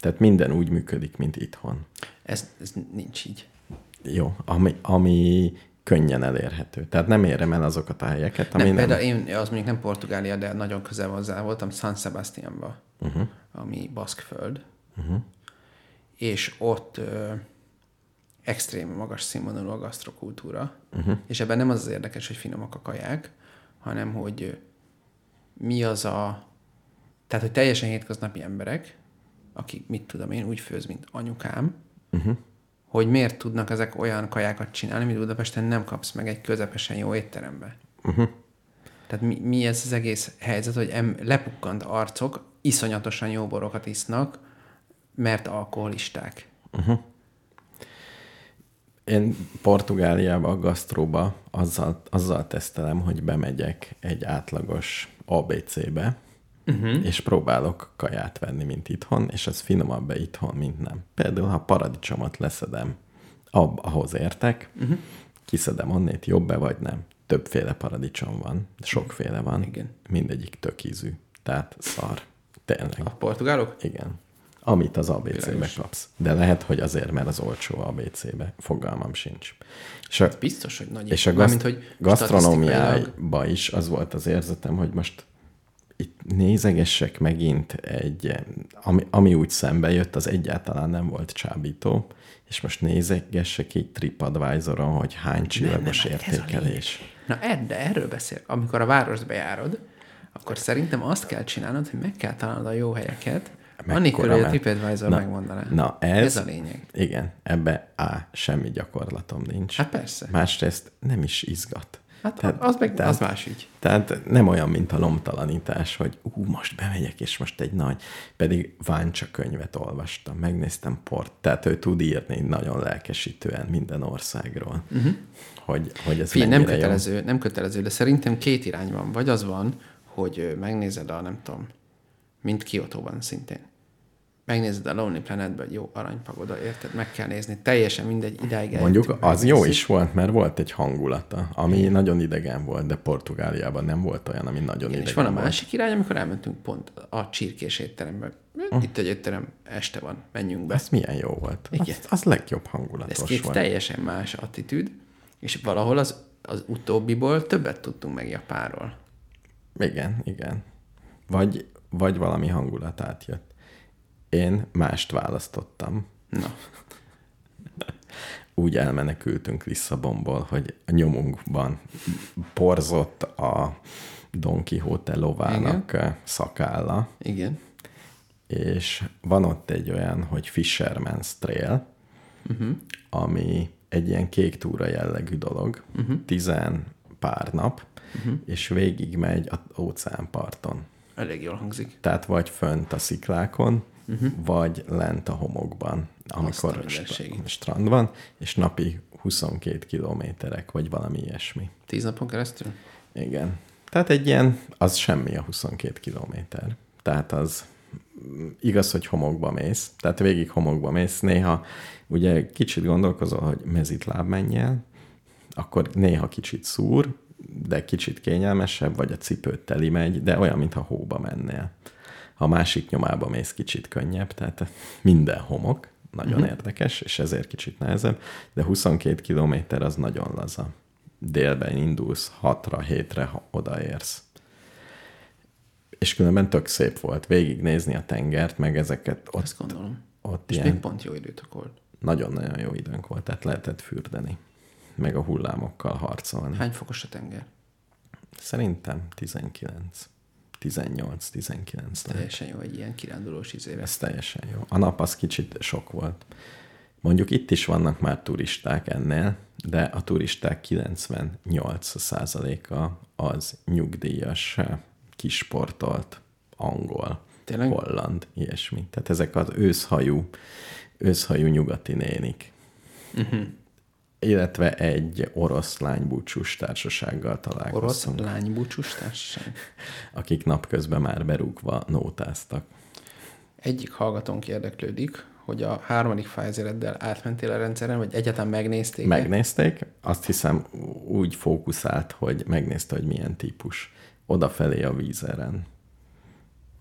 Tehát minden úgy működik, mint itthon. Ez, ez nincs így. Jó, ami, ami könnyen elérhető. Tehát nem érem el azokat a helyeket, ami Nem, nem... például én, az mondjuk nem Portugália, de nagyon közel hozzá voltam, San Sebastianba, uh-huh. ami Baszkföld, uh-huh. és ott ö, extrém magas színvonalú a gasztrokultúra, uh-huh. és ebben nem az az érdekes, hogy finomak a kaják, hanem hogy mi az a... Tehát, hogy teljesen hétköznapi emberek, akik, mit tudom én, úgy főz, mint anyukám, uh-huh. Hogy miért tudnak ezek olyan kajákat csinálni, mint Budapesten nem kapsz meg egy közepesen jó étterembe. Uh-huh. Tehát mi, mi ez az egész helyzet, hogy em, lepukkant arcok iszonyatosan jó borokat isznak, mert alkoholisták. Én Portugáliába, a gasztróba azzal, azzal tesztelem, hogy bemegyek egy átlagos ABC-be, uh-huh. és próbálok kaját venni, mint itthon, és ez finomabb be itthon, mint nem. Például, ha paradicsomot leszedem, ab, ahhoz értek, uh-huh. kiszedem onnét, jobb-e vagy nem. Többféle paradicsom van, sokféle van, Igen. mindegyik tök ízű. Tehát szar. Tényleg. A portugálok? Igen. Amit az ABC-be kapsz. De lehet, hogy azért, mert az olcsó ABC-be. Fogalmam sincs. És a, Biztos, hogy nagy. és a gaszt- hogy gasztronómiába is az volt az érzetem, hogy most itt nézegessek megint egy, ami, ami úgy szembe jött, az egyáltalán nem volt csábító, és most nézegessek így TripAdvisor-on, hogy hány csillagos hát értékelés. Na, er, de erről beszél. Amikor a városba bejárod, akkor szerintem azt kell csinálnod, hogy meg kell találnod a jó helyeket, annélkül, hogy a TripAdvisor na, megmondaná. Na ez, Ez a lényeg. Igen, ebbe A, semmi gyakorlatom nincs. Hát persze. Másrészt nem is izgat. Hát tehát, az meg tehát, az más ügy. Tehát nem olyan, mint a lomtalanítás, hogy ú, most bemegyek, és most egy nagy, pedig Váncsa könyvet olvastam, megnéztem port, tehát ő tud írni nagyon lelkesítően minden országról, uh-huh. hogy, hogy ez Figyelj, nem mennyire jó. kötelező, nem kötelező, de szerintem két irány van. Vagy az van, hogy megnézed a, nem tudom, mint Kiotóban szintén. Megnézed a Lonely Planetben, hogy jó aranypagoda, érted? Meg kell nézni. Teljesen mindegy, idáig Mondjuk eljutunk, az jó is volt, mert volt egy hangulata, ami nagyon idegen volt, de Portugáliában nem volt olyan, ami nagyon Igen, idegen és van a volt. másik irány, amikor elmentünk pont a csirkés étterembe. Itt egy étterem, este van, menjünk be. Ez milyen jó volt. Igen. Az, az legjobb Ez hangulatos két volt. teljesen más attitűd, és valahol az, az utóbbiból többet tudtunk meg Japánról. Igen, igen. Vagy, vagy valami hangulat átjött. Én mást választottam. Na, Úgy elmenekültünk Lisszabonból, hogy a nyomunkban porzott a Don Quixote lovának Igen. szakálla, igen. és van ott egy olyan, hogy Fisherman's Trail, uh-huh. ami egy ilyen kék túra jellegű dolog, uh-huh. tizen pár nap, uh-huh. és végig megy az óceánparton. Elég jól hangzik. Tehát vagy fönt a sziklákon, uh-huh. vagy lent a homokban, amikor st- strand van, és napi 22 kilométerek, vagy valami ilyesmi. Tíz napon keresztül? Igen. Tehát egy ilyen, az semmi a 22 kilométer. Tehát az igaz, hogy homokba mész, tehát végig homokba mész, néha ugye kicsit gondolkozol, hogy mezitláb menjél, akkor néha kicsit szúr, de kicsit kényelmesebb, vagy a cipőt teli megy, de olyan, mintha hóba mennél. Ha a másik nyomába mész, kicsit könnyebb, tehát minden homok, nagyon uh-huh. érdekes, és ezért kicsit nehezebb, de 22 kilométer az nagyon laza. Délben indulsz, 6-ra, 7-re ha odaérsz. És különben tök szép volt végignézni a tengert, meg ezeket ott, Azt gondolom. ott És ilyen még pont jó időtok volt. nagyon-nagyon jó időnk volt, tehát lehetett fürdeni, meg a hullámokkal harcolni. Hány fokos a tenger? Szerintem 19, 18, 19 lehet. Teljesen jó egy ilyen kirándulós izére. Ez teljesen jó. A nap az kicsit sok volt. Mondjuk itt is vannak már turisták ennél, de a turisták 98%-a az nyugdíjas, kisportolt, angol, Tényleg? holland, ilyesmi. Tehát ezek az őszhajú, őszhajú nyugati nénik. Uh-huh. Illetve egy orosz lánybúcsús társasággal Orosz találkoztunk, lánybúcsús társaság. akik napközben már berúgva nótáztak. Egyik hallgatónk érdeklődik, hogy a harmadik Pfizereddel átmentél a rendszeren, vagy egyáltalán megnézték Megnézték, azt hiszem úgy fókuszált, hogy megnézte, hogy milyen típus. odafelé a vízeren.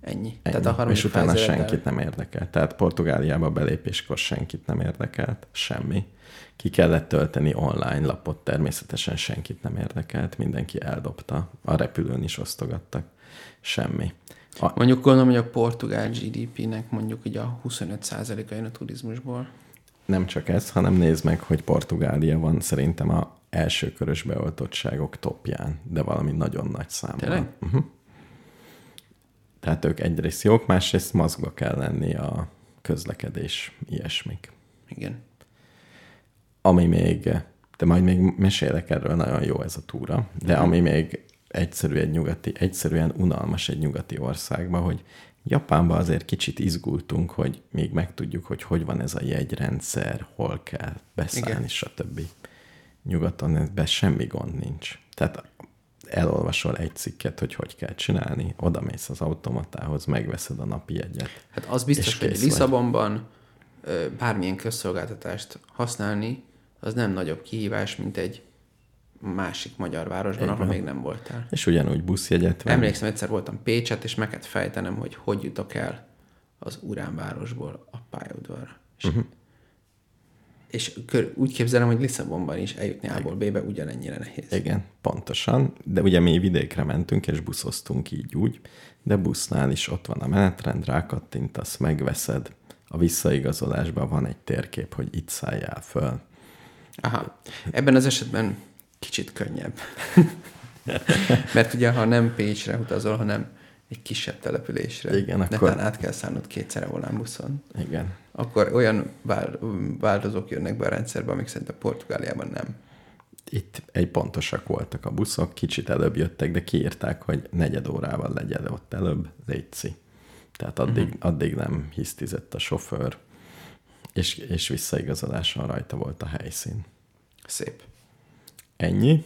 Ennyi. Ennyi. Tehát a harmadik és utána senkit nem érdekel. Tehát Portugáliába belépéskor senkit nem érdekelt, semmi. Ki kellett tölteni online lapot, természetesen senkit nem érdekelt, mindenki eldobta. A repülőn is osztogattak. Semmi. A, Mondjuk gondolom, hogy a portugál GDP-nek mondjuk ugye a 25%-a jön a turizmusból. nem csak ez, hanem nézd meg, hogy Portugália van szerintem a első körös beoltottságok topján, de valami nagyon nagy számban. Tényleg? Uh-huh. Tehát ők egyrészt jók, másrészt mazgva kell lenni a közlekedés, ilyesmik. Igen. Ami még, de majd még mesélek erről, nagyon jó ez a túra, de ami még egyszerű egy nyugati, egyszerűen unalmas egy nyugati országba, hogy Japánban azért kicsit izgultunk, hogy még megtudjuk, hogy hogy van ez a jegyrendszer, hol kell beszállni, Igen. stb. Nyugaton ebben semmi gond nincs. Tehát elolvasol egy cikket, hogy hogy kell csinálni, oda mész az automatához, megveszed a napi jegyet. Hát az biztos, hogy vagy. Lisszabonban ö, bármilyen közszolgáltatást használni, az nem nagyobb kihívás, mint egy másik magyar városban, ahol még nem voltál. És ugyanúgy buszjegyet venni. Emlékszem, egyszer voltam Pécset, és meg kellett fejtenem, hogy hogy jutok el az Uránvárosból a pályaudvarra. És, uh-huh. És kör, úgy képzelem, hogy Lisszabonban is eljutni A-ból B-be ugyanennyire nehéz. Igen, pontosan. De ugye mi vidékre mentünk, és buszoztunk így úgy, de busznál is ott van a menetrend, rákattintasz, megveszed. A visszaigazolásban van egy térkép, hogy itt szálljál föl. Aha. Ebben az esetben kicsit könnyebb. Mert ugye, ha nem Pécsre utazol, hanem egy kisebb településre, Igen, netán akkor- át kell szállnod kétszer volán buszon, Igen. akkor olyan vál- változók jönnek be a rendszerbe, amik szerintem Portugáliában nem. Itt egy pontosak voltak a buszok, kicsit előbb jöttek, de kiírták, hogy negyed órával legyen ott előbb, létszi. Tehát addig, uh-huh. addig nem hisztizett a sofőr, és, és visszaigazoláson rajta volt a helyszín. Szép. Ennyi.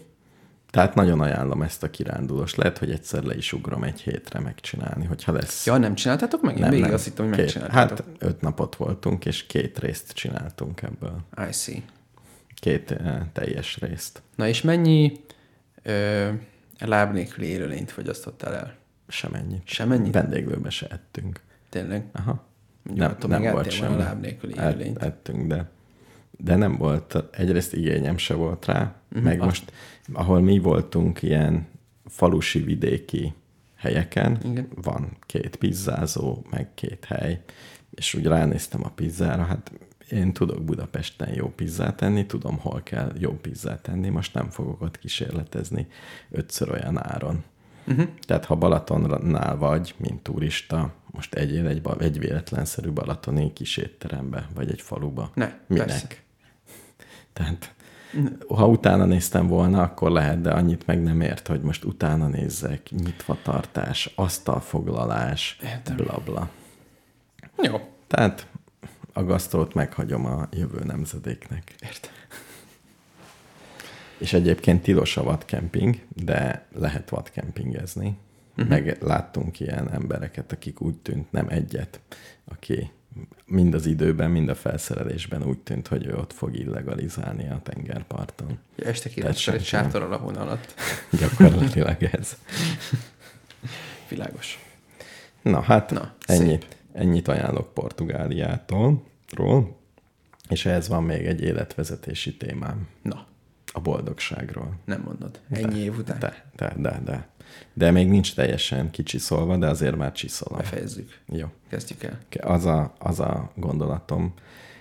Tehát nagyon ajánlom ezt a kirándulós. Lehet, hogy egyszer le is ugrom egy hétre megcsinálni, hogyha lesz. Ja, nem csináltátok meg? Én nem, végig nem. azt hittem, hogy megcsináltátok. Hát öt napot voltunk, és két részt csináltunk ebből. I see. Két eh, teljes részt. Na és mennyi ö, láb nélküli élőlényt fogyasztottál el? Semennyit. Semennyit? Vendéglőbe se ettünk. Tényleg? Aha. Mondjuk, Nem, nem volt semmi. láb nélküli élőlényt. ettünk, de, de nem volt, egyrészt igényem se volt rá, uh-huh. meg azt- most, ahol mi voltunk ilyen falusi vidéki helyeken, Igen. van két pizzázó, meg két hely, és úgy ránéztem a pizzára, hát én tudok Budapesten jó pizzát enni, tudom, hol kell jó pizzát enni, most nem fogok ott kísérletezni ötször olyan áron. Uh-huh. Tehát ha Balatonnál vagy, mint turista, most egyél egy, egy véletlenszerű balatoni kis étterembe, vagy egy faluba. Ne, Minek? persze. Tehát ha utána néztem volna, akkor lehet, de annyit meg nem ért, hogy most utána nézzek, nyitvatartás, asztalfoglalás, Értem. bla. Jó. Tehát a gasztrót meghagyom a jövő nemzedéknek. Értem. És egyébként tilos a vadkemping, de lehet vadkempingezni. Uh-huh. Meg láttunk ilyen embereket, akik úgy tűnt, nem egyet, aki mind az időben, mind a felszerelésben úgy tűnt, hogy ő ott fog illegalizálni a tengerparton. Ja, este kirácsol egy senki nem. sátor alapon alatt. Gyakorlatilag ez. Világos. Na hát, Na, Na, szép. ennyit, ennyit ajánlok Portugáliától, ról, és ehhez van még egy életvezetési témám, Na, a boldogságról. nem mondod. Ennyi év után. De, de, de, de. De még nincs teljesen kicsiszolva, de azért már csiszolom. Befejezzük. Jó. Kezdjük el. Az a, az a gondolatom,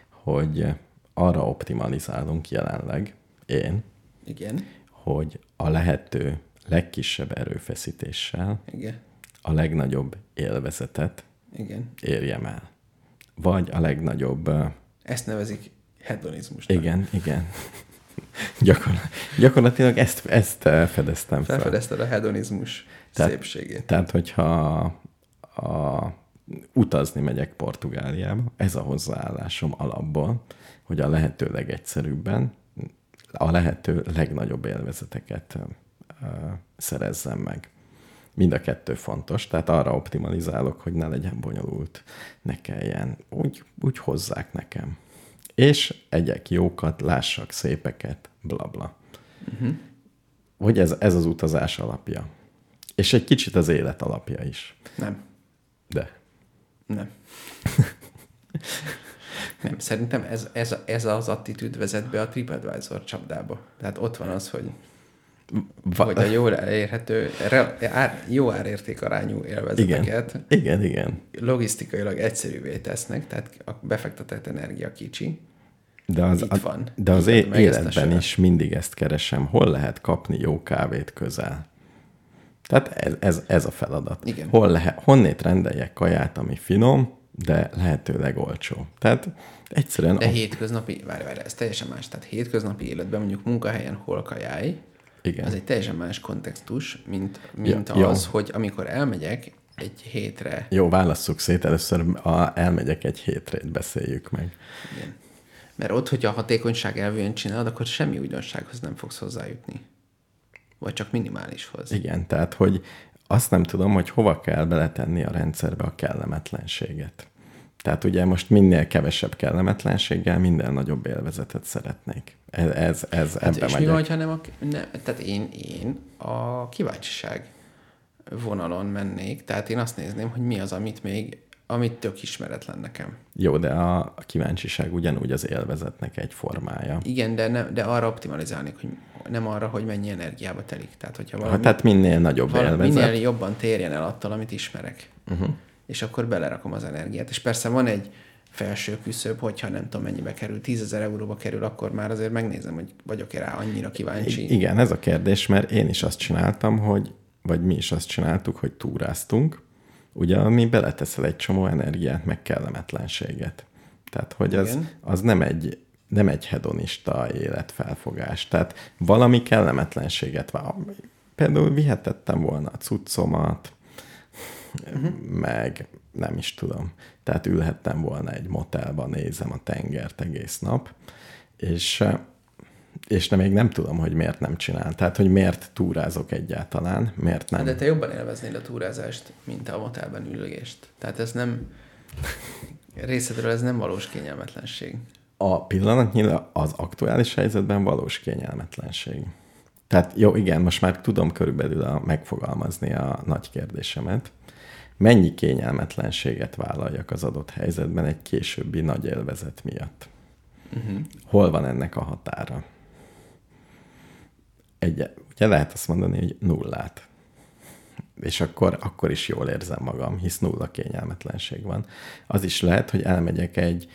hogy arra optimalizálunk jelenleg, én, Igen. hogy a lehető legkisebb erőfeszítéssel Igen. a legnagyobb élvezetet Igen. érjem el. Vagy a legnagyobb... Ezt nevezik hedonizmusnak. Igen, igen. Gyakor, gyakorlatilag ezt, ezt fedeztem fel. Felfedezted a hedonizmus Tehát- szépségét. Tehát, hogyha a, utazni megyek Portugáliába, ez a hozzáállásom alapból, hogy a lehető legegyszerűbben, a lehető legnagyobb élvezeteket ö, szerezzem meg. Mind a kettő fontos, tehát arra optimalizálok, hogy ne legyen bonyolult, ne kelljen, úgy, úgy hozzák nekem. És egyek jókat, lássak szépeket, bla bla. Uh-huh. Hogy ez, ez az utazás alapja. És egy kicsit az élet alapja is. Nem. De. Nem. Nem, szerintem ez, ez, ez az attitűd vezet be a TripAdvisor csapdába. Tehát ott van az, hogy, Va- hogy a jól elérhető, re, ár, jó árérték arányú élvezeteket igen. Igen, igen. logisztikailag egyszerűvé tesznek, tehát a befektetett energia kicsi. De az, Itt van. de az é- életben is mindig ezt keresem. Hol lehet kapni jó kávét közel? Tehát ez, ez, ez a feladat. Igen. Hol lehet, honnét rendeljek kaját, ami finom, de lehetőleg olcsó. Tehát egyszerűen De a- hétköznapi, várj, várj, ez teljesen más. Tehát hétköznapi életben mondjuk munkahelyen hol kajálj, Igen. az egy teljesen más kontextus, mint, mint Ja, az, jó. hogy amikor elmegyek egy hétre, Jó, válasszuk szét. Először a, elmegyek egy hétre, beszéljük meg. igen. mert ott, hogyha a hatékonyság elvűen csinálod, akkor semmi újdonsághoz nem fogsz hozzájutni. Vagy csak minimálishoz. Igen, tehát, hogy azt nem tudom, hogy hova kell beletenni a rendszerbe a kellemetlenséget. Tehát ugye most minél kevesebb kellemetlenséggel, minden nagyobb élvezetet szeretnék. Ez, ez, ez Hát ebbe és mi megyek. van, ha nem a, nem, tehát én, én a kíváncsiság vonalon mennék, tehát én azt nézném, hogy mi az, amit még, amit tök ismeretlen nekem. Jó, de a, a kíváncsiság ugyanúgy az élvezetnek egy formája. Igen, de, ne, de arra optimalizálnék, hogy nem arra, hogy mennyi energiába telik. Tehát, hogyha valami, Ha, tehát minél nagyobb valami élvezet. minél jobban térjen el attól, amit ismerek. Uh-huh. És akkor belerakom az energiát. És persze van egy felső küszöb, hogyha nem tudom mennyibe kerül, 10 ezer euróba kerül, akkor már azért megnézem, hogy vagyok-e rá annyira kíváncsi. Igen, ez a kérdés, mert én is azt csináltam, hogy, vagy mi is azt csináltuk, hogy túráztunk, ugye, ami beleteszel egy csomó energiát, meg kellemetlenséget. Tehát, hogy az, Igen. az nem egy nem egy hedonista életfelfogás. Tehát valami kellemetlenséget van. Például vihetettem volna a cuccomat, uh-huh. meg nem is tudom. Tehát ülhettem volna egy motelban, nézem a tengert egész nap, és és nem, még nem tudom, hogy miért nem csinál. Tehát, hogy miért túrázok egyáltalán, miért nem. De te jobban élveznéd a túrázást, mint a motelben ülést. Tehát ez nem, részedről ez nem valós kényelmetlenség. A pillanatnyilag az aktuális helyzetben valós kényelmetlenség. Tehát jó, igen, most már tudom körülbelül a, megfogalmazni a nagy kérdésemet. Mennyi kényelmetlenséget vállaljak az adott helyzetben egy későbbi nagy élvezet miatt? Uh-huh. Hol van ennek a határa? Egy, ugye lehet azt mondani, hogy nullát. És akkor, akkor is jól érzem magam, hisz nulla kényelmetlenség van. Az is lehet, hogy elmegyek egy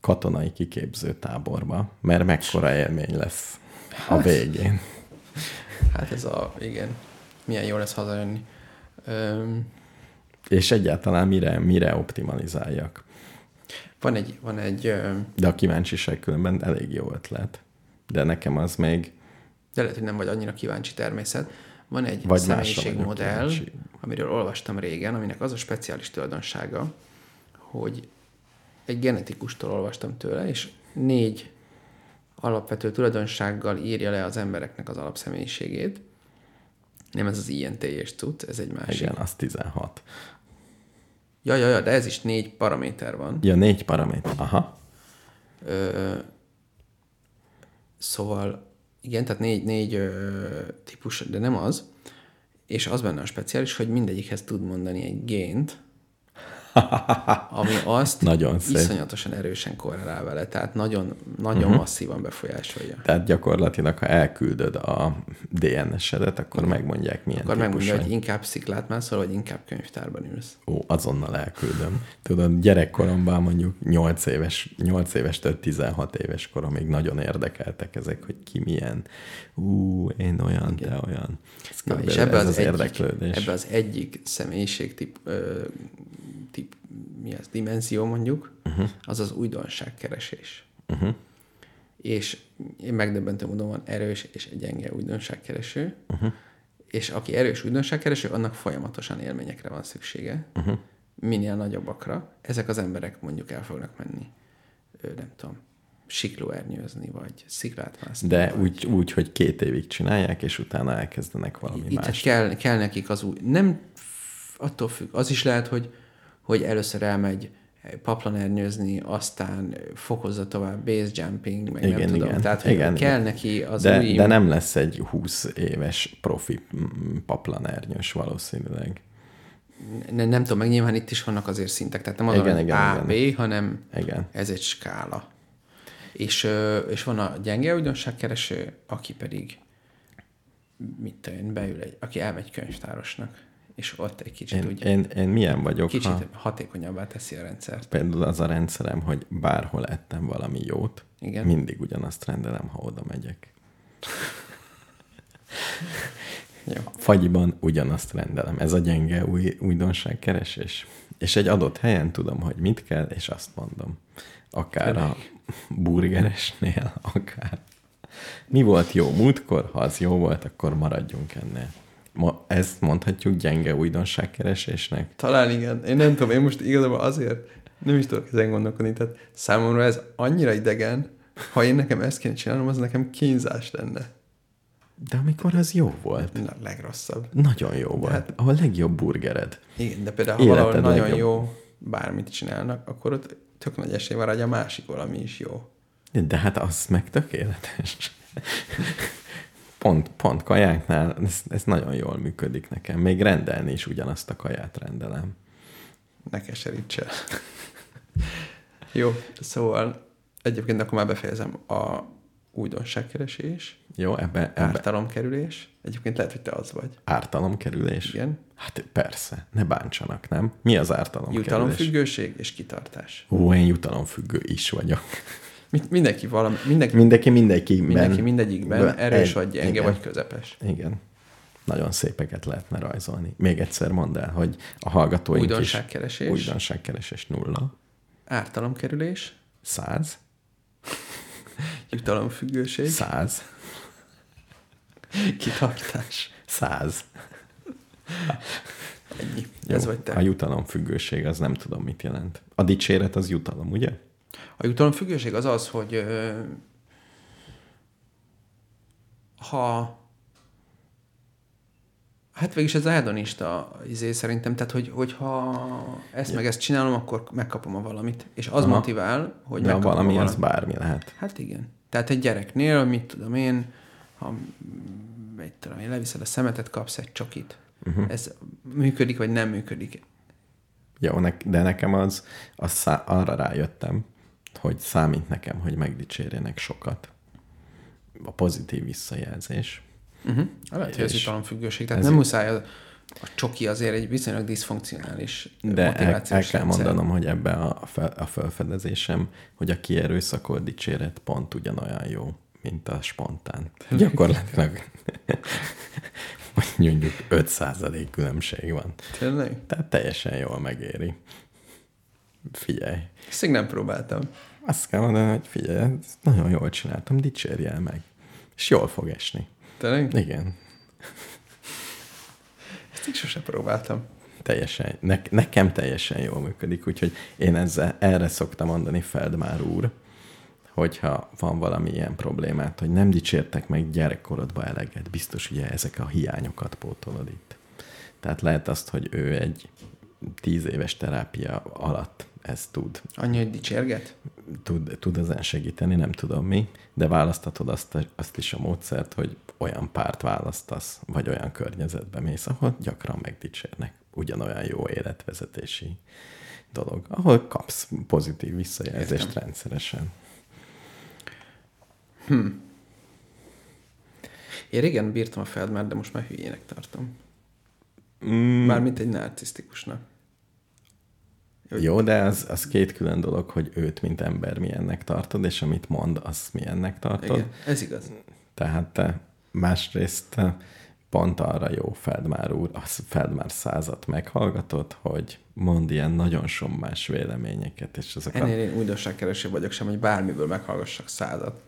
katonai kiképző táborba, mert mekkora élmény lesz a végén. Hát ez a, igen, milyen jó lesz hazajönni. Öm, És egyáltalán mire, mire optimalizáljak. van egy, van egy, De a kíváncsiság különben elég jó ötlet. De nekem az még de lehet, hogy nem vagy annyira kíváncsi természet. Van egy Vagy személyiségmodell, amiről olvastam régen, aminek az a speciális tulajdonsága, hogy egy genetikustól olvastam tőle, és négy alapvető tulajdonsággal írja le az embereknek az alapszemélyiségét. Nem ez az INT-es cucc, ez egy másik. igen, az 16. Ja, ja, ja, de ez is négy paraméter van. Ja, négy paraméter. Aha. Ö, szóval, igen, tehát négy, négy ö, típus, de nem az. És az benne a speciális, hogy mindegyikhez tud mondani egy gént, ami azt Nagyon szép. iszonyatosan erősen korrelál vele, tehát nagyon, nagyon uh-huh. masszívan befolyásolja. Tehát gyakorlatilag, ha elküldöd a DNS-edet, akkor megmondják, milyen Akkor típus megmondja, hogy inkább sziklát mászol, vagy inkább könyvtárban ülsz. Ó, azonnal elküldöm. Tudod, gyerekkoromban mondjuk 8 éves, 8 évestől 16 éves koromig nagyon érdekeltek ezek, hogy ki milyen. Ú, én olyan, te olyan. Ez Na, és ebbe ez az, az egyik, érdeklődés. ebbe az egyik személyiség tip, ö, tip, mi az, dimenzió mondjuk, uh-huh. az az újdonságkeresés. Uh-huh. És én megdöbbentő módon van erős és gyenge újdonságkereső, uh-huh. és aki erős újdonságkereső, annak folyamatosan élményekre van szüksége, uh-huh. minél nagyobbakra. Ezek az emberek mondjuk el fognak menni, ö, nem tudom, siklóernyőzni, vagy sziklát mászni. De úgy, úgy, hogy két évig csinálják, és utána elkezdenek valami Itt más. kell, kell nekik az új, nem attól függ, az is lehet, hogy, hogy először elmegy paplanernyőzni, aztán fokozza tovább base jumping, meg Igen, nem tudom. igen. Tehát, hogy Igen, kell neki az De, új... de nem lesz egy 20 éves profi mm, paplanernyős valószínűleg. ne, nem tudom, meg nyilván itt is vannak azért szintek, tehát nem azon, Igen, igen, A, igen. B, hanem Igen. ez egy skála. És, és van a gyenge újdonságkereső, aki pedig mit tudom én, beül egy, aki elmegy könyvtárosnak, és ott egy kicsit Én, úgy, én, én milyen vagyok, kicsit ha hatékonyabbá teszi a rendszert. például az a rendszerem, hogy bárhol ettem valami jót, Igen. mindig ugyanazt rendelem, ha oda megyek. Jó. Fagyiban ugyanazt rendelem. Ez a gyenge új, újdonságkeresés. És egy adott helyen tudom, hogy mit kell, és azt mondom. Akár a burgeresnél, akár. Mi volt jó múltkor? Ha az jó volt, akkor maradjunk ennél. Ma ezt mondhatjuk gyenge újdonságkeresésnek? Talán igen. Én nem tudom, én most igazából azért nem is tudok ezen gondolkodni. Tehát számomra ez annyira idegen, ha én nekem ezt kéne csinálnom, az nekem kínzás lenne. De amikor az jó volt. Na, legrosszabb. Nagyon jó volt. hát- A legjobb burgered. Igen, de például ha valahol nagyon legjobb. jó bármit csinálnak, akkor ott tök nagy esély van, hogy a másik valami is jó. De hát az meg tökéletes. Pont, pont kajáknál ez, ez nagyon jól működik nekem. Még rendelni is ugyanazt a kaját rendelem. Ne keseríts el. jó, szóval egyébként akkor már befejezem a újdonságkeresés, Jó, ebbe, ebbe ártalomkerülés. Egyébként lehet, hogy te az vagy. ártalomkerülés? Igen. Hát persze, ne bántsanak, nem? Mi az ártalomkerülés? Jutalomfüggőség és kitartás. Ó, én jutalomfüggő is vagyok. Mindenki valami, mindenki, Mindenki mindenki mindenki mindegyikben ben- erős vagy gyenge igen. vagy közepes. Igen. Nagyon szépeket lehetne rajzolni. Még egyszer mondd el, hogy a hallgatóink Újdonságkeresés. is... Újdonságkeresés nulla. Ártalomkerülés, Száz. jutalomfüggőség, Száz. kitartás. Száz. Ennyi. Jó, Ez vagy te. A jutalomfüggőség az nem tudom, mit jelent. A dicséret az jutalom, ugye? A jutalomfüggőség az az, hogy ö, ha Hát végülis ez a hedonista izé szerintem, tehát hogy, hogyha ezt meg ezt csinálom, akkor megkapom a valamit. És az Aha. motivál, hogy De a valami a az bármi lehet. Hát igen. Tehát egy gyereknél, mit tudom én, ha egy tudom én, leviszed a szemetet, kapsz egy csokit. Uh-huh. Ez működik, vagy nem működik. Jó, de nekem az, az szá- arra rájöttem, hogy számít nekem, hogy megdicsérjenek sokat. A pozitív visszajelzés. Uh-huh. Lehet, hogy ez jutalomfüggőség. Tehát ez- nem muszáj a, a csoki azért egy viszonylag diszfunkcionális De el, el kell mondanom, hogy ebbe a, fel, a felfedezésem, hogy a kierőszakolt dicséret pont ugyanolyan jó, mint a spontán. Gyakorlatilag mondjuk 5% különbség van. Tényleg? Tehát teljesen jól megéri. Figyelj. Ezt még nem próbáltam. Azt kell mondani, hogy figyelj, ezt nagyon jól csináltam, dicsérjél meg. És jól fog esni. Tényleg? Igen. Ezt még sose próbáltam. Teljesen, ne, nekem teljesen jól működik, úgyhogy én ezzel, erre szoktam mondani Feldmár úr, hogyha van valami ilyen problémát, hogy nem dicsértek meg gyerekkorodba eleget, biztos ugye ezek a hiányokat pótolod itt. Tehát lehet azt, hogy ő egy tíz éves terápia alatt ezt tud. Annyi, hogy dicsérget? tud, tud ezen segíteni, nem tudom mi, de választhatod azt, azt is a módszert, hogy olyan párt választasz, vagy olyan környezetbe mész, ahol gyakran megdicsérnek. Ugyanolyan jó életvezetési dolog, ahol kapsz pozitív visszajelzést Értem. rendszeresen. Én régen bírtam a Feldmár, de most már hülyének tartom. Mm, Mármint egy narcisztikusnak. Jó, de az, az két külön dolog, hogy őt, mint ember milyennek tartod, és amit mond, azt milyennek tartod. Igen, ez igaz. Tehát te másrészt pont arra jó Feldmár úr, a Feldmár százat meghallgatod, hogy mond ilyen nagyon sommás véleményeket, és azokat Ennél én újdonságkereső vagyok sem, hogy bármiből meghallgassak százat.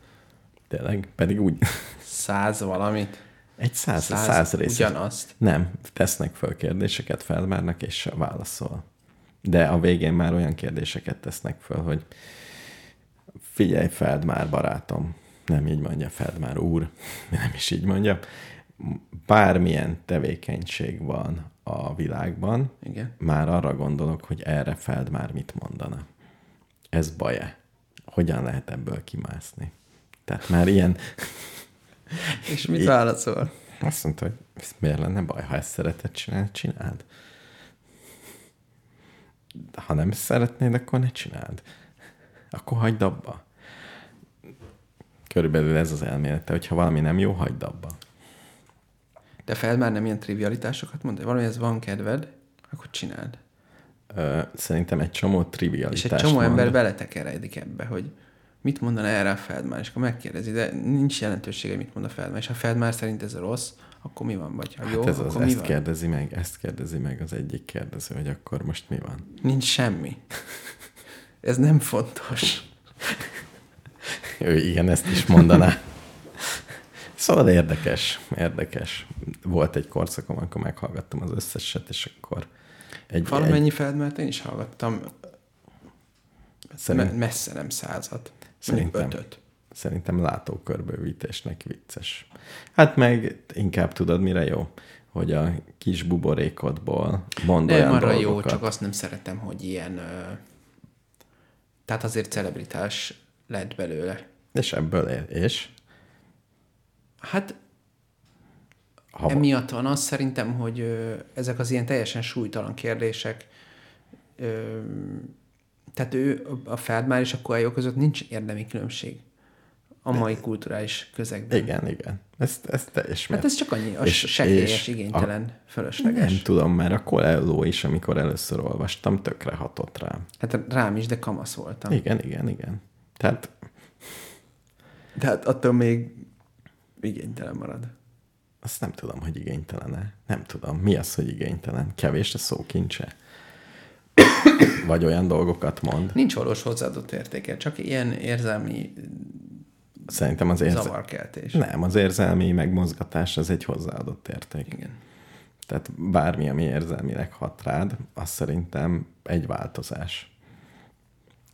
tényleg, pedig úgy Száz valamit. egy száz, száz, száz rész. Ugyanazt. Nem, tesznek föl kérdéseket Feldmárnak, és válaszol. De a végén már olyan kérdéseket tesznek föl, hogy figyelj Feldmár barátom, nem így mondja Feldmár úr, nem is így mondja, bármilyen tevékenység van, a világban, Igen. már arra gondolok, hogy erre Feld már mit mondana. Ez baj-e? Hogyan lehet ebből kimászni? Tehát már ilyen, És mit válaszol? azt mondta, hogy miért lenne baj, ha ezt szereted csinálni, csináld. Ha nem szeretnéd, akkor ne csináld. Akkor hagyd abba. Körülbelül ez az elmélete, hogyha valami nem jó, hagyd abba. De fel már nem ilyen trivialitásokat mond, valami ez van kedved, akkor csináld. Ö, szerintem egy csomó És trivialitást egy csomó ember mond. beletekeredik ebbe, hogy mit mondana erre a Feldmár, és akkor megkérdezi, de nincs jelentősége, mit mond a Feldmár, és a Feldmár szerint ez rossz, akkor mi van? Vagy ha jó, Hát ez az, akkor mi ezt van? kérdezi meg, ezt kérdezi meg az egyik kérdező, hogy akkor most mi van. Nincs semmi. Ez nem fontos. Ő igen, ezt is mondaná. Szóval érdekes, érdekes. Volt egy korszakom, amikor meghallgattam az összeset, és akkor egy, egy Valamennyi Feldmárt én is hallgattam, szerint, me- messze nem százat. Szerintem. ötöt. szerintem látókörbővítésnek vicces. Hát meg inkább tudod, mire jó? Hogy a kis buborékodból mond Nem olyan arra jó, dolgokat. csak azt nem szeretem, hogy ilyen... Ö... Tehát azért celebritás lett belőle. És ebből él. És? Hát Ha emiatt van az szerintem, hogy ö, ezek az ilyen teljesen súlytalan kérdések, ö, tehát ő, a Feldmár és a Coelho között nincs érdemi különbség a mai kulturális közegben. Igen, igen. Ez, ez teljes Hát ez csak annyi, a És- sekélyes, és igénytelen, Nem fölösleges. tudom, mert a Coelho is, amikor először olvastam, tökre hatott rám. Hát rám is, de kamasz voltam. Igen, igen, igen. Tehát De hát attól még igénytelen marad. azt nem tudom, hogy igénytelene. Nem tudom. Mi az, hogy igénytelen? Kevés a szókincse? Vagy olyan dolgokat mond? Nincs valós hozzáadott értéke, csak ilyen érzelmi Szerintem az érze... zavarkeltés. Nem, az érzelmi megmozgatás az egy hozzáadott érték. Igen. Tehát bármi, ami érzelmileg hat rád, az szerintem egy változás.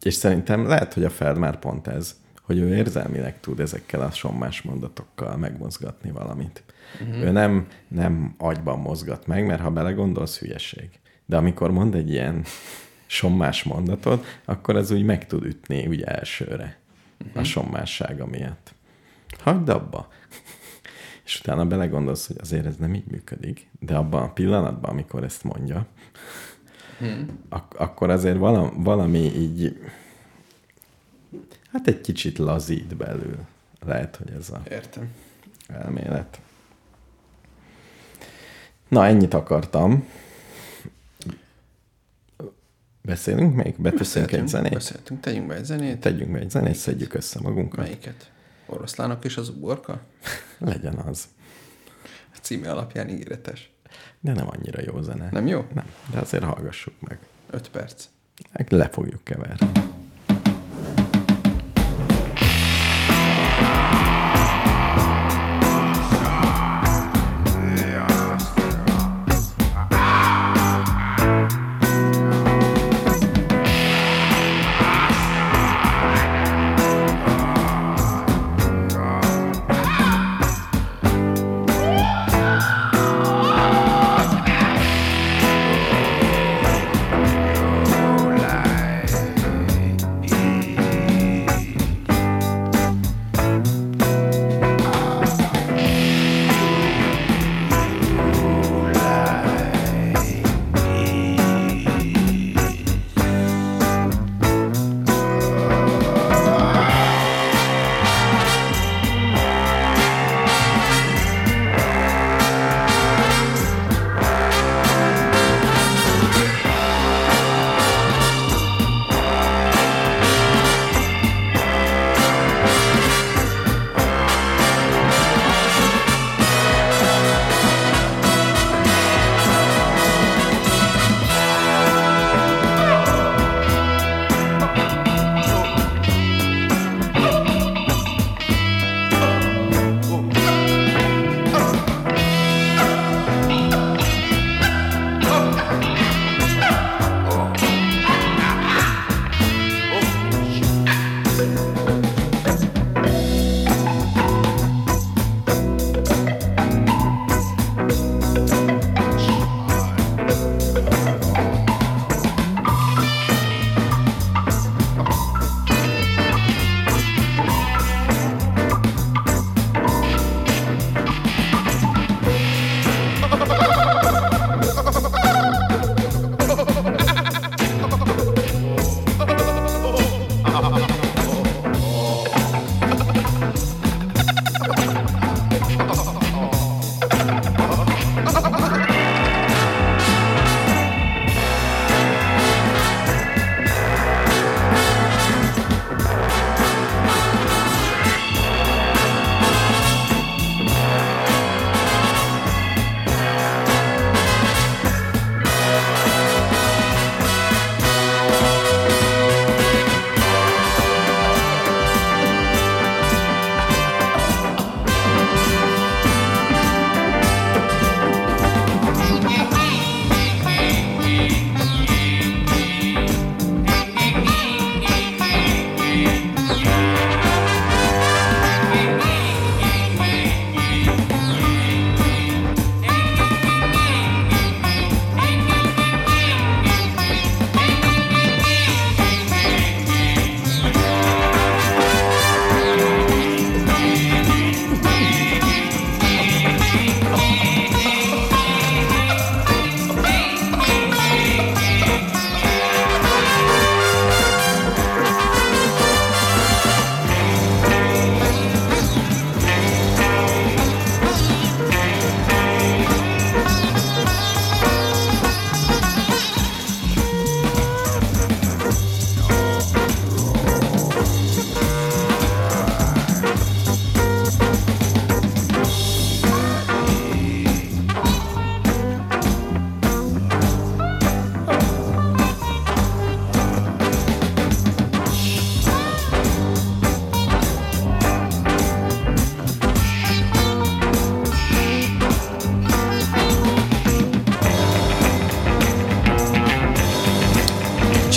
És szerintem lehet, hogy a Feld már pont ez, hogy ő érzelmileg tud ezekkel a sommás mondatokkal megmozgatni valamit. Uh-huh. Ő nem, nem agyban mozgat meg, mert ha belegondolsz, hülyeség. De amikor mond egy ilyen sommás mondatot, akkor az úgy meg tud ütni úgy elsőre uh-huh. a sommássága miatt. Hagyd abba. És utána belegondolsz, hogy azért ez nem így működik, de abban a pillanatban, amikor ezt mondja, hmm. ak- akkor azért valami, valami így, hát egy kicsit lazít belül. Lehet, hogy ez a Értem. elmélet. Na, ennyit akartam. Beszélünk még? Beteszünk egy zenét? Beszéltünk, tegyünk be egy zenét. Tegyünk be egy zenét, szedjük össze magunkat. Melyiket? Oroszlánok és az uborka? Legyen az. A címe alapján ígéretes. De nem annyira jó zene. Nem jó? Nem, de azért hallgassuk meg. Öt perc. Le fogjuk keverni.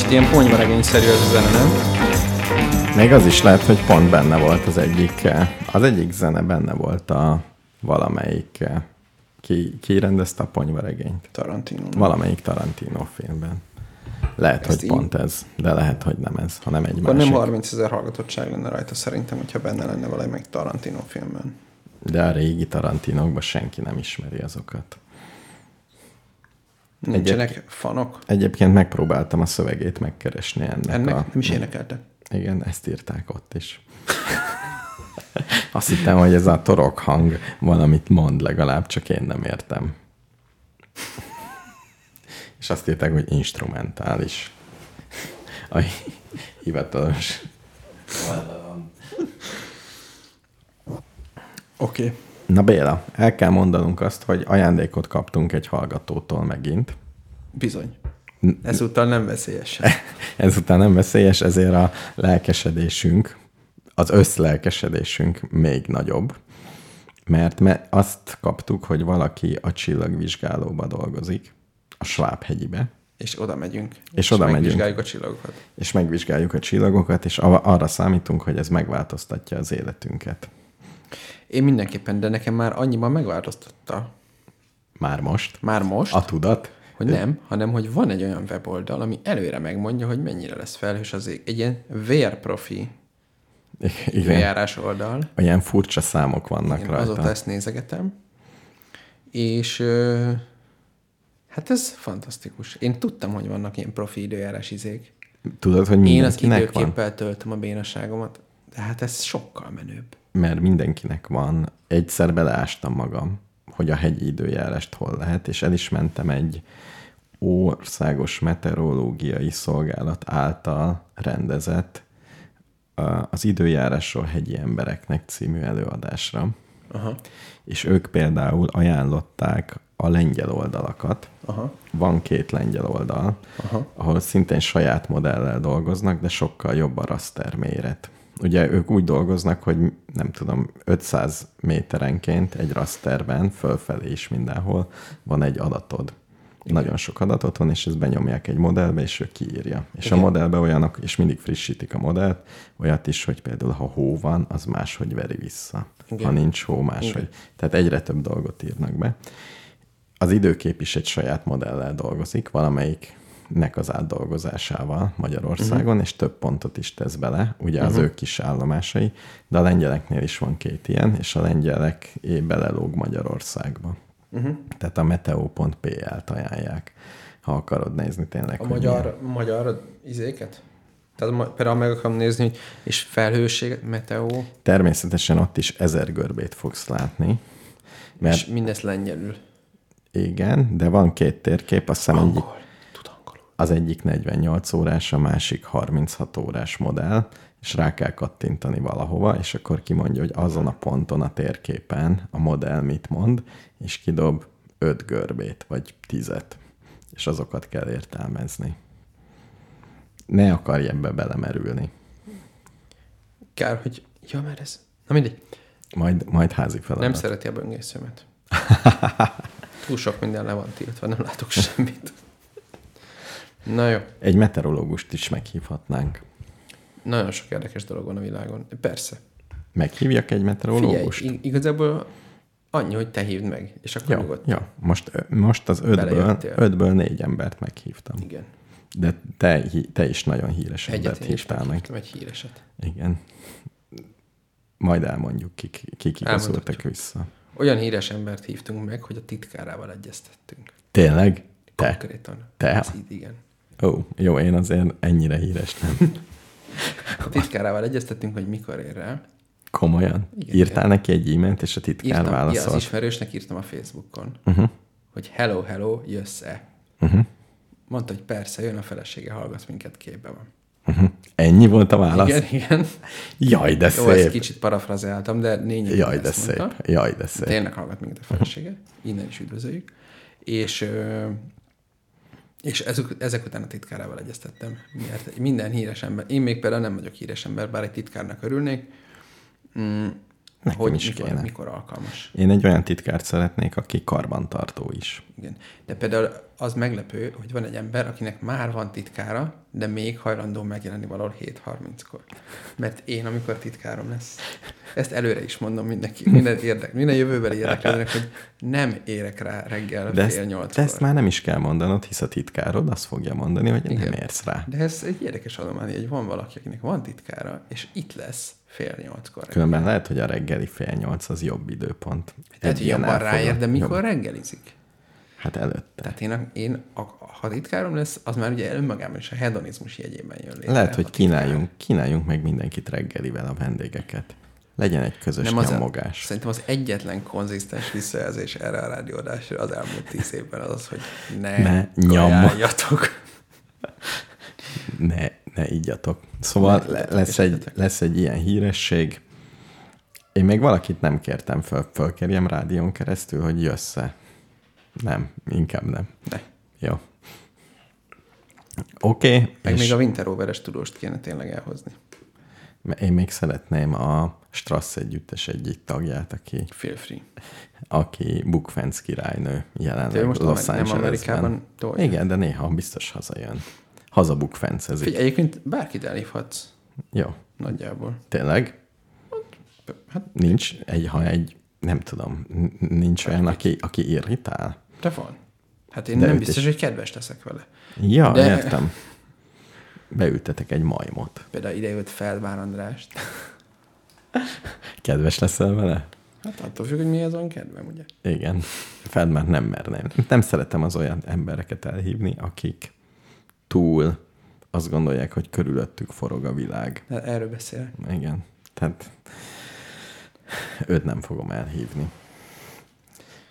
Kicsit ilyen ponyvaregényszerű ez a zene, nem? Még az is lehet, hogy pont benne volt az egyik, az egyik zene benne volt a valamelyik, ki, ki rendezte a ponyvaregényt? Tarantino. Valamelyik Tarantino filmben. Lehet, Ezt hogy így- pont ez, de lehet, hogy nem ez, hanem egy Akkor másik. nem 30 ezer hallgatottság lenne rajta szerintem, hogyha benne lenne valamelyik Tarantino filmben. De a régi Tarantinokban senki nem ismeri azokat. Nincsenek fanok? Egyébként megpróbáltam a szövegét megkeresni ennek. Ennek a... nem is énekeltek. Igen, ezt írták ott is. Azt hittem, hogy ez a torok hang valamit mond legalább, csak én nem értem. És azt írták, hogy instrumentális. A hivatalos. Oké. Okay. Na Béla, el kell mondanunk azt, hogy ajándékot kaptunk egy hallgatótól megint. Bizony. Ezúttal nem veszélyes. Ezután nem veszélyes, ezért a lelkesedésünk, az összlelkesedésünk még nagyobb. Mert me azt kaptuk, hogy valaki a csillagvizsgálóba dolgozik, a Schwab-hegyibe, És oda megyünk. És oda megyünk. megvizsgáljuk a csillagokat. és megvizsgáljuk a csillagokat, és arra számítunk, hogy ez megváltoztatja az életünket. Én mindenképpen, de nekem már annyiban megváltoztatta. Már most. Már most, A tudat. hogy nem, hanem hogy van egy olyan weboldal, ami előre megmondja, hogy mennyire lesz felhős az ég. Egy ilyen vérprofi Igen. időjárás oldal. Olyan furcsa számok vannak Én rajta. azóta ezt nézegetem. És hát ez fantasztikus. Én tudtam, hogy vannak ilyen profi időjárás izék. Tudod, hogy Én az mindenkinek van? időképpel töltöm a bénaságomat, de hát ez sokkal menőbb. Mert mindenkinek van. Egyszer beleástam magam, hogy a hegyi időjárást hol lehet, és el is mentem egy országos meteorológiai szolgálat által rendezett az időjárásról hegyi embereknek című előadásra. Aha. És ők például ajánlották a lengyel oldalakat. Aha. Van két lengyel oldal, Aha. ahol szintén saját modellel dolgoznak, de sokkal jobb a raster méret. Ugye ők úgy dolgoznak, hogy nem tudom, 500 méterenként egy rasterben, fölfelé is mindenhol van egy adatod. Igen. Nagyon sok adatot van, és ezt benyomják egy modellbe, és ő kiírja. És Igen. a modellbe olyanok, és mindig frissítik a modellt, olyat is, hogy például ha hó van, az máshogy veri vissza. Igen. Ha nincs hó, máshogy. Igen. Tehát egyre több dolgot írnak be. Az időkép is egy saját modellel dolgozik, valamelyiknek az átdolgozásával Magyarországon, uh-huh. és több pontot is tesz bele, ugye az Mhm. ő kis állomásai, de a lengyeleknél is van két ilyen, és a lengyelek belelóg Magyarországba. Uh-huh. Tehát a meteo.pl-t ajánlják, ha akarod nézni tényleg. A magyar, magyar izéket? Tehát például meg akarom nézni, hogy és felhősséget, meteó, Természetesen ott is ezer görbét fogsz látni, mert... és mindezt lengyelül. igen, de van két térkép, azt hiszem egyik. Az egyik 48 órás, a másik 36 órás modell, és rá kell kattintani valahova, és akkor kimondja, hogy azon a ponton a térképen a modell mit mond, és kidob 5 görbét, vagy 10 és azokat kell értelmezni. Ne akarj ebbe belemerülni. Kár, hogy... Ja, mert ez... Na mindegy. Majd, majd házi feladat. Nem szereti a böngészőmet. Túl sok minden le van tiltva, nem látok semmit. Na jó. Egy meteorológust is meghívhatnánk. Nagyon sok érdekes dolog van a világon. Persze. Meghívjak egy Figyelj, meteorológust? ig- igazából annyi, hogy te hívd meg, és akkor Ja, nyugodt. ja. Most, most az ötből, ötből négy embert meghívtam. Igen. De te, te is nagyon híres Egyet embert hívtál meg. egy híreset. Igen. Majd elmondjuk, kik, kik igazoltak vissza. Olyan híres embert hívtunk meg, hogy a titkárával egyeztettünk. Tényleg? Te? Konkrétan. Te? Ez így, igen. Ó, jó, én azért ennyire híres nem. A titkárával egyeztettünk, hogy mikor ér rá. Komolyan? Igen, Írtál neki egy e-mailt, és a titkár Írtam, ja, az válaszolt? ismerősnek írtam a Facebookon, Uh-huh. hogy hello, hello, jössz-e? Uh-huh. Mondta, hogy persze, jön a felesége, hallgat minket, képbe van. Uh-huh. Ennyi volt a válasz? Igen, igen. Jaj, de Jó, ezt szép. kicsit parafrazáltam, de lényegében Jaj, de ezt szép. mondta. Jaj, de szép. Tényleg hallgat minket a felesége. Innen is üdvözöljük. És, ö, és ezek, ezek után a titkárával egyeztettem. Mert minden híres ember, én még például nem vagyok híres ember, bár egy titkárnak örülnék. Nekem hogy is mikor, kéne. mikor alkalmas. Én egy olyan titkárt szeretnék, aki karbantartó is. Igen. De például az meglepő, hogy van egy ember, akinek már van titkára, de még hajlandó megjelenni valahol 7.30-kor. Mert én, amikor titkárom lesz, ezt előre is mondom mindenki, minden érdek, minden jövőbeli érdeklődőnek, hogy nem érek rá reggel De fél nyolckor. de ezt már nem is kell mondanod, hisz a titkárod azt fogja mondani, hogy Igen. nem érsz rá. De ez egy érdekes adomány, hogy van valaki, akinek van titkára, és itt lesz fél nyolckor. Különben lehet, hogy a reggeli fél nyolc az jobb időpont. Tehát, hogy jobban elfogad- ráér, de mikor jobb- reggelizik? Hát előtte. Tehát én, a, én a, ha titkárom lesz, az már ugye önmagában is a hedonizmus jegyében jön létre. Lehet, a hogy kínáljunk, kínáljunk meg mindenkit reggelivel a vendégeket. Legyen egy közös Nem az, a, nyomogás. szerintem az egyetlen konzisztens visszajelzés erre a rádióadásra az elmúlt tíz évben az az, hogy ne, Ne nyom. kajáljatok. Ne, ne igyatok. Szóval Ne lesz, egy, lesz egy ilyen híresség. Én még valakit nem kértem föl, fölkérjem rádión keresztül, hogy jössze. Nem, inkább nem. Ne. Jó. Oké, okay, Meg és még a Winter Over-es tudóst kéne tényleg elhozni. én még szeretném a Strass együttes egyik tagját, aki, Feel free. aki Bukfenc királynő De jelenleg most Los nem. Amerikában. Igen, de néha biztos hazajön. Haza Bukfencezik. Figyelj, egyébként bárkit elhívhatsz Jó, nagyjából. tényleg? Hát Nincs egy, ha egy, nem tudom, nincs olyan, aki, aki irritál? de van. Hát én De nem biztos, is- hogy kedves leszek vele. Ja, De- értem. Beültetek egy majmot. Például ide jött Feldvár Andrást. Kedves leszel vele? Hát attól függ, hogy mi az van kedvem, ugye? Igen. Feldmár nem merném. Nem szeretem az olyan embereket elhívni, akik túl azt gondolják, hogy körülöttük forog a világ. Erről beszélek. Igen. Tehát őt nem fogom elhívni.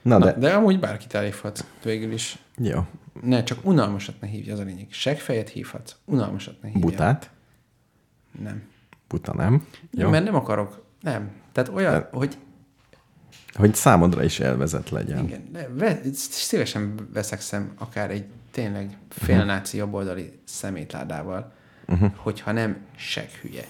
Na, Na, de, de... amúgy bárkit elhívhatsz végül is. jó. Ne, csak unalmasat ne hívja, az a lényeg. Segfejet hívhatsz, unalmasat ne hívja. Butát? Nem. Buta nem. Jó. Mert nem akarok, nem. Tehát olyan, De- hogy Hogy számodra is élvezet legyen. igen, de ve, szívesen veszek szem akár egy tényleg félnáci jobboldali szemétládával, uh-huh. hogyha nem seghülye.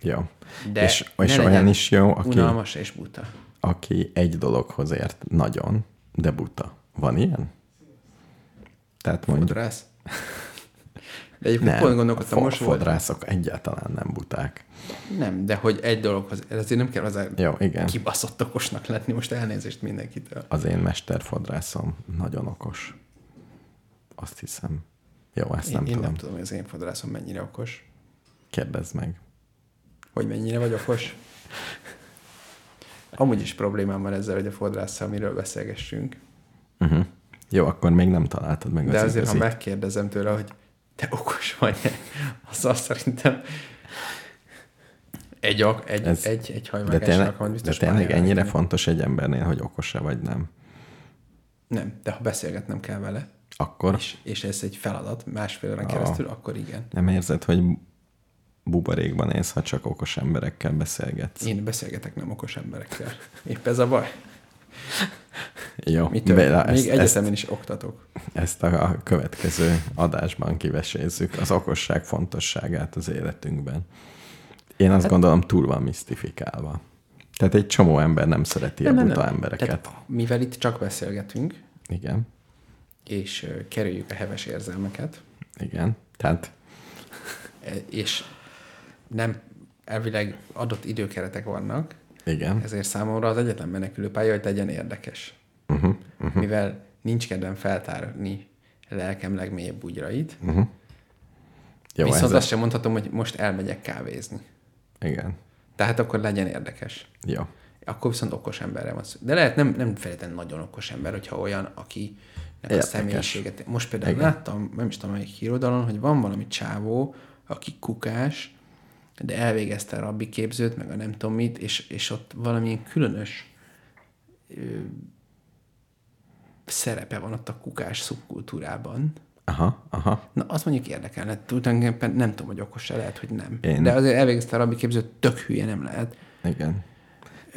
Jó. De és és olyan is jó, aki, Unalmas és buta. aki egy dologhoz ért nagyon, de buta. Van ilyen? Tehát mondjuk Fodrász. De egyébként nem, pont a gondolkodtam, most volt. fodrászok egyáltalán nem buták. Nem, de hogy egy dologhoz, ez azért nem kell az Jó, igen. kibaszott okosnak lenni, most elnézést mindenkitől. Az én mesterfodrászom nagyon okos. Azt hiszem. Jó, ezt Én, nem én tudom. nem tudom, hogy az én fodrászom mennyire okos. Kérdezd meg. Hogy mennyire vagy okos. Amúgy is problémám van ezzel, hogy a fodrásszal amiről beszélgessünk. Uh-huh. Jó, akkor még nem találtad meg De az azért, ha igazit. megkérdezem tőle, hogy te okos vagy-e, azzal szerintem egy, egy, Ez- egy, egy De hajvágásnak tényleg, van de biztos tényleg pályára ennyire menni. fontos egy embernél, hogy okos-e vagy nem? Nem, de ha beszélgetnem kell vele, Akkor és, és ez egy feladat másfél órán Ah. keresztül, akkor igen. nem érzed, hogy buborékban élsz, ha csak okos emberekkel beszélgetsz? Én beszélgetek nem okos emberekkel. Épp ez a baj. Jó, Mitől? Béla, Még ezt, egyetemen ezt, is oktatok. ezt a következő adásban kivesézzük, az okosság fontosságát az életünkben. Én azt hát, gondolom túl van misztifikálva. Tehát egy csomó ember nem szereti a buta embereket. Tehát, mivel itt csak beszélgetünk, Igen, és kerüljük a heves érzelmeket, igen. Tehát e, és nem elvileg adott időkeretek vannak, igen. ezért számomra az egyetlen menekülő pálya, hogy legyen érdekes. Uh-huh, uh-huh, Mivel nincs kedvem feltárni lelkem legmélyebb bugyrait, uh-huh. Jó, viszont ez azt sem mondhatom, hogy most elmegyek kávézni. Igen. Tehát akkor legyen érdekes. Jó. Akkor viszont okos emberre van szó. De lehet nem, nem feltétlenül nagyon okos ember, hogyha olyan, aki a személyiséget... Most például Igen. Igen. láttam, nem is tudom, melyik hírodalon, hogy van valami csávó, aki kukás, de elvégezte a rabbi képzőt, meg a nem tudom mit, és, és ott valamilyen különös ö, szerepe van ott a kukás szubkultúrában. Aha, aha. Na, azt mondjuk érdekelne. Tulajdonképpen nem tudom, hogy okos-e, lehet, hogy nem. Én- De azért elvégezte a rabbi képzőt, tök hülye nem lehet. Igen.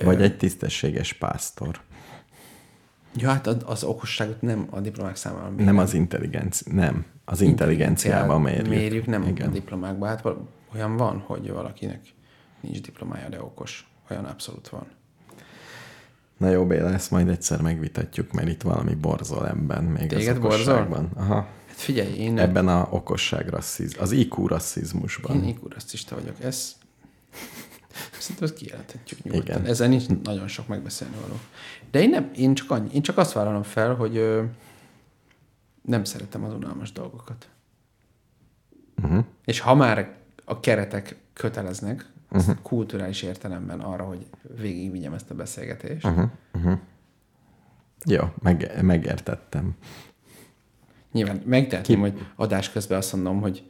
Vagy egy tisztességes pásztor. Ja, hát az, az okosságot nem a diplomák számára mérjük. Nem az intelligenci, nem. Az intelligenciában mérjük. mérjük nem Igen. a diplomákban. Hát olyan van, hogy valakinek nincs diplomája, de okos. Olyan abszolút van. Na jó, Béla, ezt majd egyszer megvitatjuk, mert itt valami borzol ebben, még Téged az borzol? Aha. Hát figyelj, én, Ebben a okosság rassziz, az IQ rasszizmusban. én IQ rasszista vagyok. Ez Szerintem ezt kijelenthetjük nyugodtan. Igen. Ezzel nincs nagyon sok megbeszélni való. De én, nem, én, csak annyi, én csak azt vállalom fel, hogy ö, nem szeretem az unalmas dolgokat. Uh-huh. És ha már a keretek köteleznek. Uh-huh. kulturális értelemben arra, hogy végigvigyem ezt a beszélgetést, Mhm. uh-huh. Jó, meg, megértettem. nyilván megtehetném, hogy adás közben azt mondom, hogy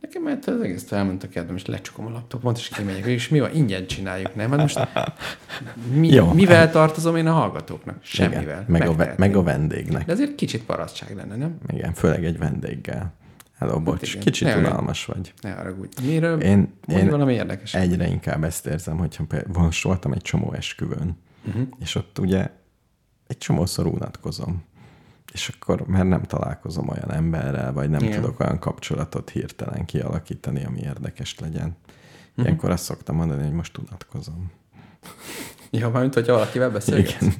nekem már az egész felment a kedvem, és lecsukom a laptopot, és kimegyek, és mi van, ingyen csináljuk, nem? Hát most mi, Jó. mivel tartozom én a hallgatóknak? Semmivel. Igen, meg, a, meg a vendégnek. De azért kicsit parasztság lenne, nem? Igen, főleg egy vendéggel. Hello, bocs, Hát igen. kicsit Ne, unalmas vagy. Ne haragudj. Miről? Én, én valami érdekes. egyre inkább ezt érzem, hogyha például voltam egy csomó esküvőn, uh-huh. és ott ugye egy csomószor unatkozom. És akkor már nem találkozom olyan emberrel, vagy nem Igen. Tudok olyan kapcsolatot hirtelen kialakítani, ami érdekes legyen. Ilyenkor azt szoktam mondani, hogy most unatkozom. Ja, mármint, hogyha valakivel beszélgetsz. Igen.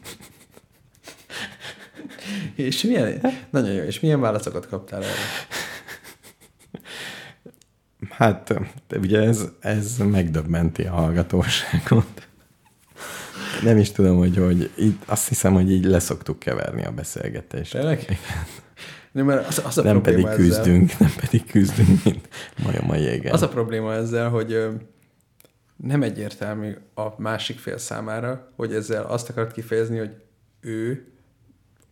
És milyen, nagyon jó, és milyen válaszokat kaptál erre? Hát, ugye ez, ez megdöbbenti a hallgatóságot. Nem is tudom, hogy, hogy így, azt hiszem, hogy így leszoktuk keverni a beszélgetést. Tényleg? Nem, mert az, az a Nem pedig ezzel, küzdünk, nem pedig küzdünk, mint majom a jégen. Az a probléma ezzel, hogy nem egyértelmű a másik fél számára, hogy ezzel azt akarod kifejezni, hogy ő,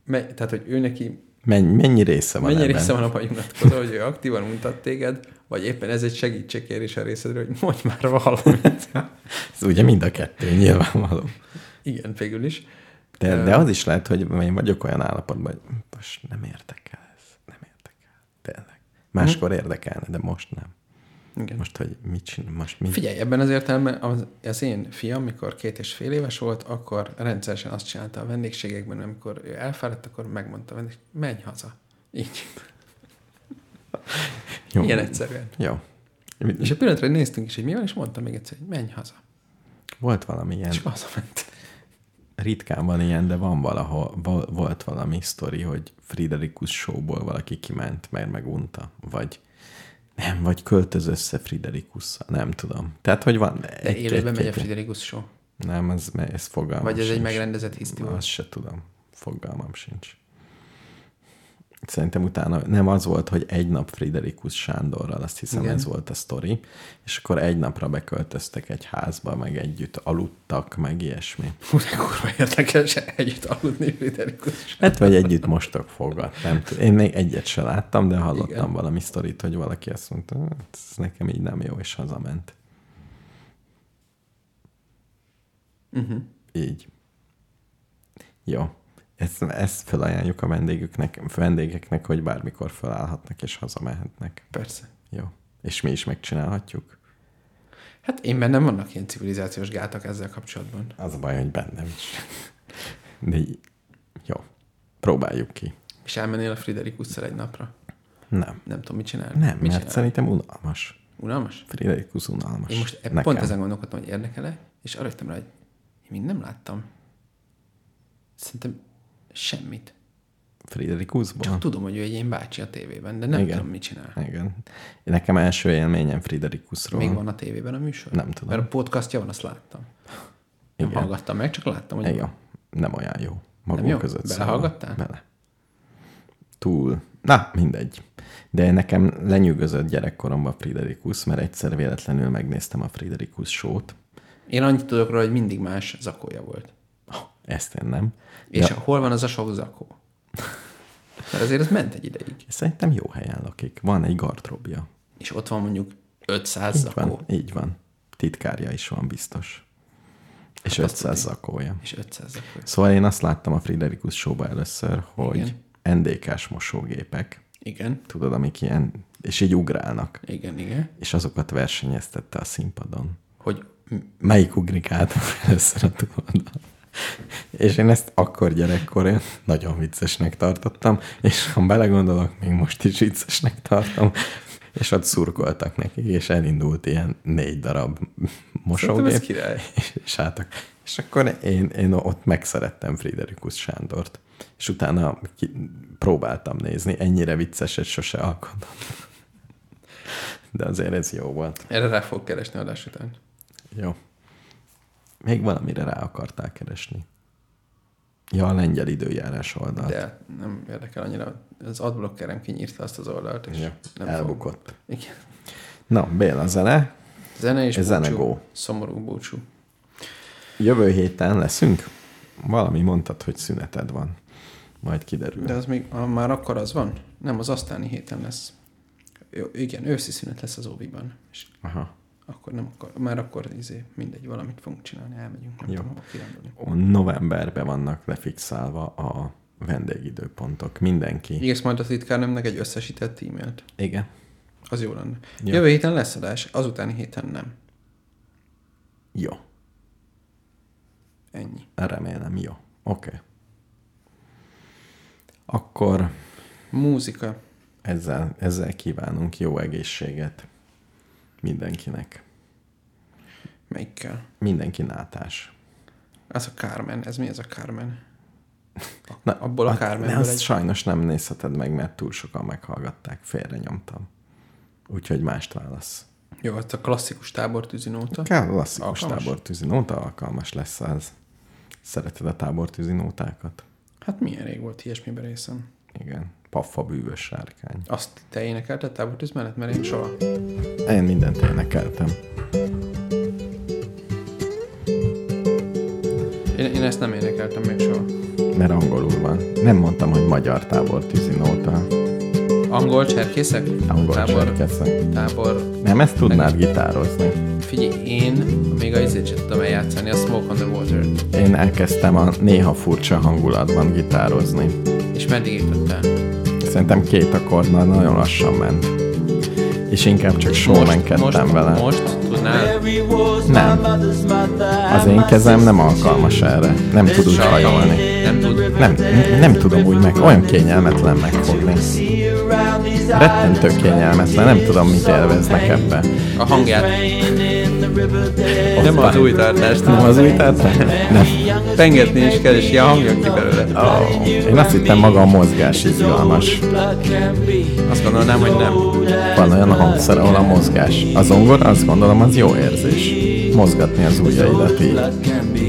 me, tehát, hogy ő neki Mennyi, mennyi része van mennyi ebben? része van abban, hogy unatkozol, hogy ő aktívan mutat téged, vagy éppen ez egy segítségkérés a részedről, hogy mondj már valamit. Ez ugye mind a kettő, nyilvánvaló. Igen, végül is. De, de az is lehet, hogy én vagyok olyan állapotban, hogy most nem érdekel ez, nem érdekel. Tényleg. Máskor érdekelne, de most nem. Igen. Most, hogy mit csinál, most mit Figyelj, ebben az értelemben az, az én fiam, mikor két és fél éves volt, akkor rendszeresen azt csinálta a vendégségekben, amikor ő elfáradt, akkor megmondta a vendég, menj haza. Így. Jó. Ilyen egyszerűen. Jó. És a pillanatra néztünk is, hogy mi van, és mondtam még egyszer, hogy menj haza. Volt valami ilyen, És hazament. ritkán van ilyen, de van valahol, vo- volt valami sztori, hogy Friderikus showból valaki kiment, mert megunta, vagy nem, vagy költöz össze Friderikusszal, nem tudom. Tehát, hogy van De élőben megy a Friderikus show. Nem, ez, ez fogalmam Vagy ez egy sincs. megrendezett hiszti volt? Azt se tudom. Fogalmam sincs. Szerintem utána nem az volt, hogy egy nap Friderikus Sándorral, azt hiszem Igen. ez volt a sztori, és akkor egy napra beköltöztek egy házba, meg együtt aludtak, meg ilyesmi. Hú, de kurva érdekes együtt aludni Friderikus. Hát vagy együtt mostok fogat, nem tudom. Én még egyet se láttam, de hallottam Igen. Igen. valami sztorit, hogy valaki azt mondta, hát ez nekem így nem jó, és hazament. Uh-huh. Így. Jó. Ezt, ezt felajánljuk a vendégüknek, vendégeknek, hogy bármikor felállhatnak és hazamehetnek. Persze. Jó. És mi is megcsinálhatjuk. Hát én bennem vannak ilyen civilizációs gátak ezzel kapcsolatban. Az a baj, hogy bennem is. De jó. Próbáljuk ki. És elmennél a Fridericusszal egy napra. Nem. Nem tudom, mit csinálni. Nem, mit mert csinálni? szerintem unalmas. Unalmas? Friderikus unalmas. Én most eb- Nekem. pont ezen gondolkodtam, hogy érdekel-e, és arra jöttem rá, hogy én még nem láttam. Szerintem semmit. Friderikusból? Csak tudom, hogy ő egy ilyen bácsi a tévében, de nem Igen. tudom, mit csinál. Igen. Nekem első élményem Friderikusról. Még van a tévében a műsor? Nem tudom. Mert a podcastja van, azt láttam. Nem Igen. hallgattam meg, csak láttam, hogy Igen. van. Nem olyan jó. Magunk jó? között Belehallgattál? Szóval. Bele. Túl. Na, mindegy. De nekem lenyűgözött gyerekkoromban Friderikus, mert egyszer véletlenül megnéztem a Friderikus sót. Én annyit tudok róla, hogy mindig más zakója volt. Ezt én nem. És De hol van az a sok zakó? Mert azért ez ment egy ideig. szerintem jó helyen lakik. Van egy gardróbja. És ott van mondjuk 500 Így zakó. van, így van. Titkárja is van biztos. És Hát azt 500 tudni. zakója. És 500 zakó. Szóval én azt láttam a Friderikus showba először, hogy Igen. NDK-s mosógépek, Igen, tudod, amik ilyen, és így ugrálnak, igen, igen. és azokat versenyeztette a színpadon. Hogy Melyik ugrik át először a túloldal? És én ezt akkor gyerekkorán nagyon viccesnek tartottam, és ha belegondolok, még most is viccesnek tartom. és ott szurkoltak neki, és elindult ilyen négy darab mosógép, király. és álltak. És akkor én, én ott megszerettem Friderikus Sándort. És utána ki, próbáltam nézni, ennyire vicceset sose alkotott. De azért ez jó volt. Erre rá fog keresni adás után. Jó. Még valamire rá akartál keresni. Ja, a lengyel időjárás oldal. De nem érdekel annyira. Az adblockerem kinyírta azt az oldalt, és Ja, nem elbukott. Fog. Igen. Na, Béla, zene. Zene és zenegó. Szomorú búcsú. Jövő héten leszünk? Valami mondtad, hogy szüneted van. Majd kiderül. De az még ah, már akkor az van? Nem, az aztáni héten lesz. Jó, igen, őszi szünet lesz az óviban. És Aha. Akkor nem akar, már akkor izé, mindegy, valamit fogunk csinálni, elmegyünk, nem Jó. tudom, kirándulni. Novemberben vannak lefixálva a vendégidőpontok. Mindenki. Írsz majd a titkárnőmnek egy összesített e-mailt. Igen. Az jó lenne. Jó. Jövő héten lesz adás, azutáni héten nem. Jó. Ennyi. Remélem, jó. Oké. Okay. Akkor Múzika. ezzel, ezzel kívánunk jó egészséget mindenkinek. Melyikkel? Mindenki nátás. Az a Carmen. Ez mi ez a Carmen? Na, Abból a ne Carmenből azt egy... sajnos nem nézheted meg, mert túl sokan meghallgatták. Félre nyomtam. Úgyhogy mást válasz. Jó, ez a klasszikus tábortűzi nóta. Kell klasszikus Alkalmas? tábortűzi nóta, alkalmas lesz az. Szereted a tábortűzi nótákat? Hát milyen rég volt ilyesmiben részem. Igen. Paffa bűvös sárkány. Azt te énekelted tábortűz mellett? Mert én soha. Én mindent énekeltem. Én, én ezt nem énekeltem még soha. Mert angolul van. Nem mondtam, hogy magyar tábortűzi nóta. Angol cserkészek? Angol tábor, cserkészek. tábor. Nem ezt tudnád gitározni. Figyelj, én még a izét sem tudom eljátszani, a Smoke on the Water. Én elkezdtem a néha furcsa hangulatban gitározni. És meddig jutottál? Szerintem két akkordnal nagyon lassan ment. És inkább csak showmankedtem vele. most tudnál? Nem. Az én kezem nem alkalmas erre. Nem tud úgy hajolni. Nem tud. Nem, nem tudom úgy meg, olyan kényelmetlen megfogni. Rettentő kényelmetlen, nem tudom mit élveznek ebbe. A hangját. Nem az új tartást. Nem az új tartás? Nem. Pengetni is kell, és ilyen hangja ki belőle. Oh, én azt hittem maga a mozgás izgalmas. Azt gondolnám, hogy nem. Van olyan hangszer, ahol a mozgás. A zongora azt gondolom, az jó érzés. Mozgatni az ujjaidat így.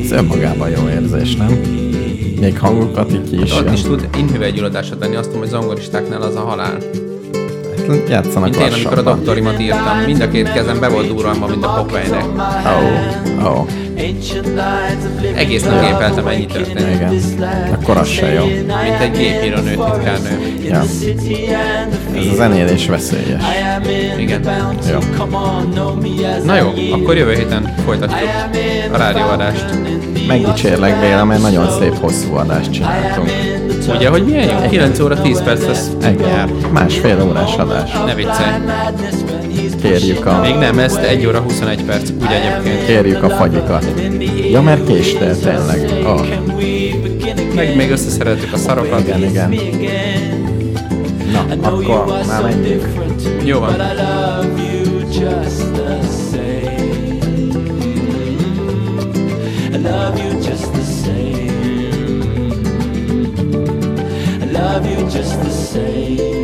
Ez önmagában jó érzés, nem? Még hangokat így ki is Ott jön. is tud inhüvelygyulladást adni, azt tudom, hogy zongoristáknál az a halál. Játszanak Mint én, amikor a doktorimat írtam, mind a két kezem be volt durranva, mint a Popeye-nek. Ó, ó, Egész nap gépeltem, ennyi történt. igen. Akkor az se jó. Mint egy gépíró nő, titkárnő. Ja. Ez a zenélés veszélyes. Igen. Jó. Na jó, akkor jövő héten folytatjuk a rádióadást. Megdicsérlek Béla, mert nagyon szép hosszú adást csináltunk. Ugye, hogy milyen jó? 9 óra 10 perc lesz Igen. Másfél órás adás. Ne viccelj. Kérjük a, Még nem, ez 1 óra 21 perc, úgy egyébként. kérjük a fagyikat. Ja, mert késtél tényleg. Oh, Meg még összeszerettük a szarokat. igen, igen. Na, akkor már menjünk. Jó van. love you just the same. I love you just the same.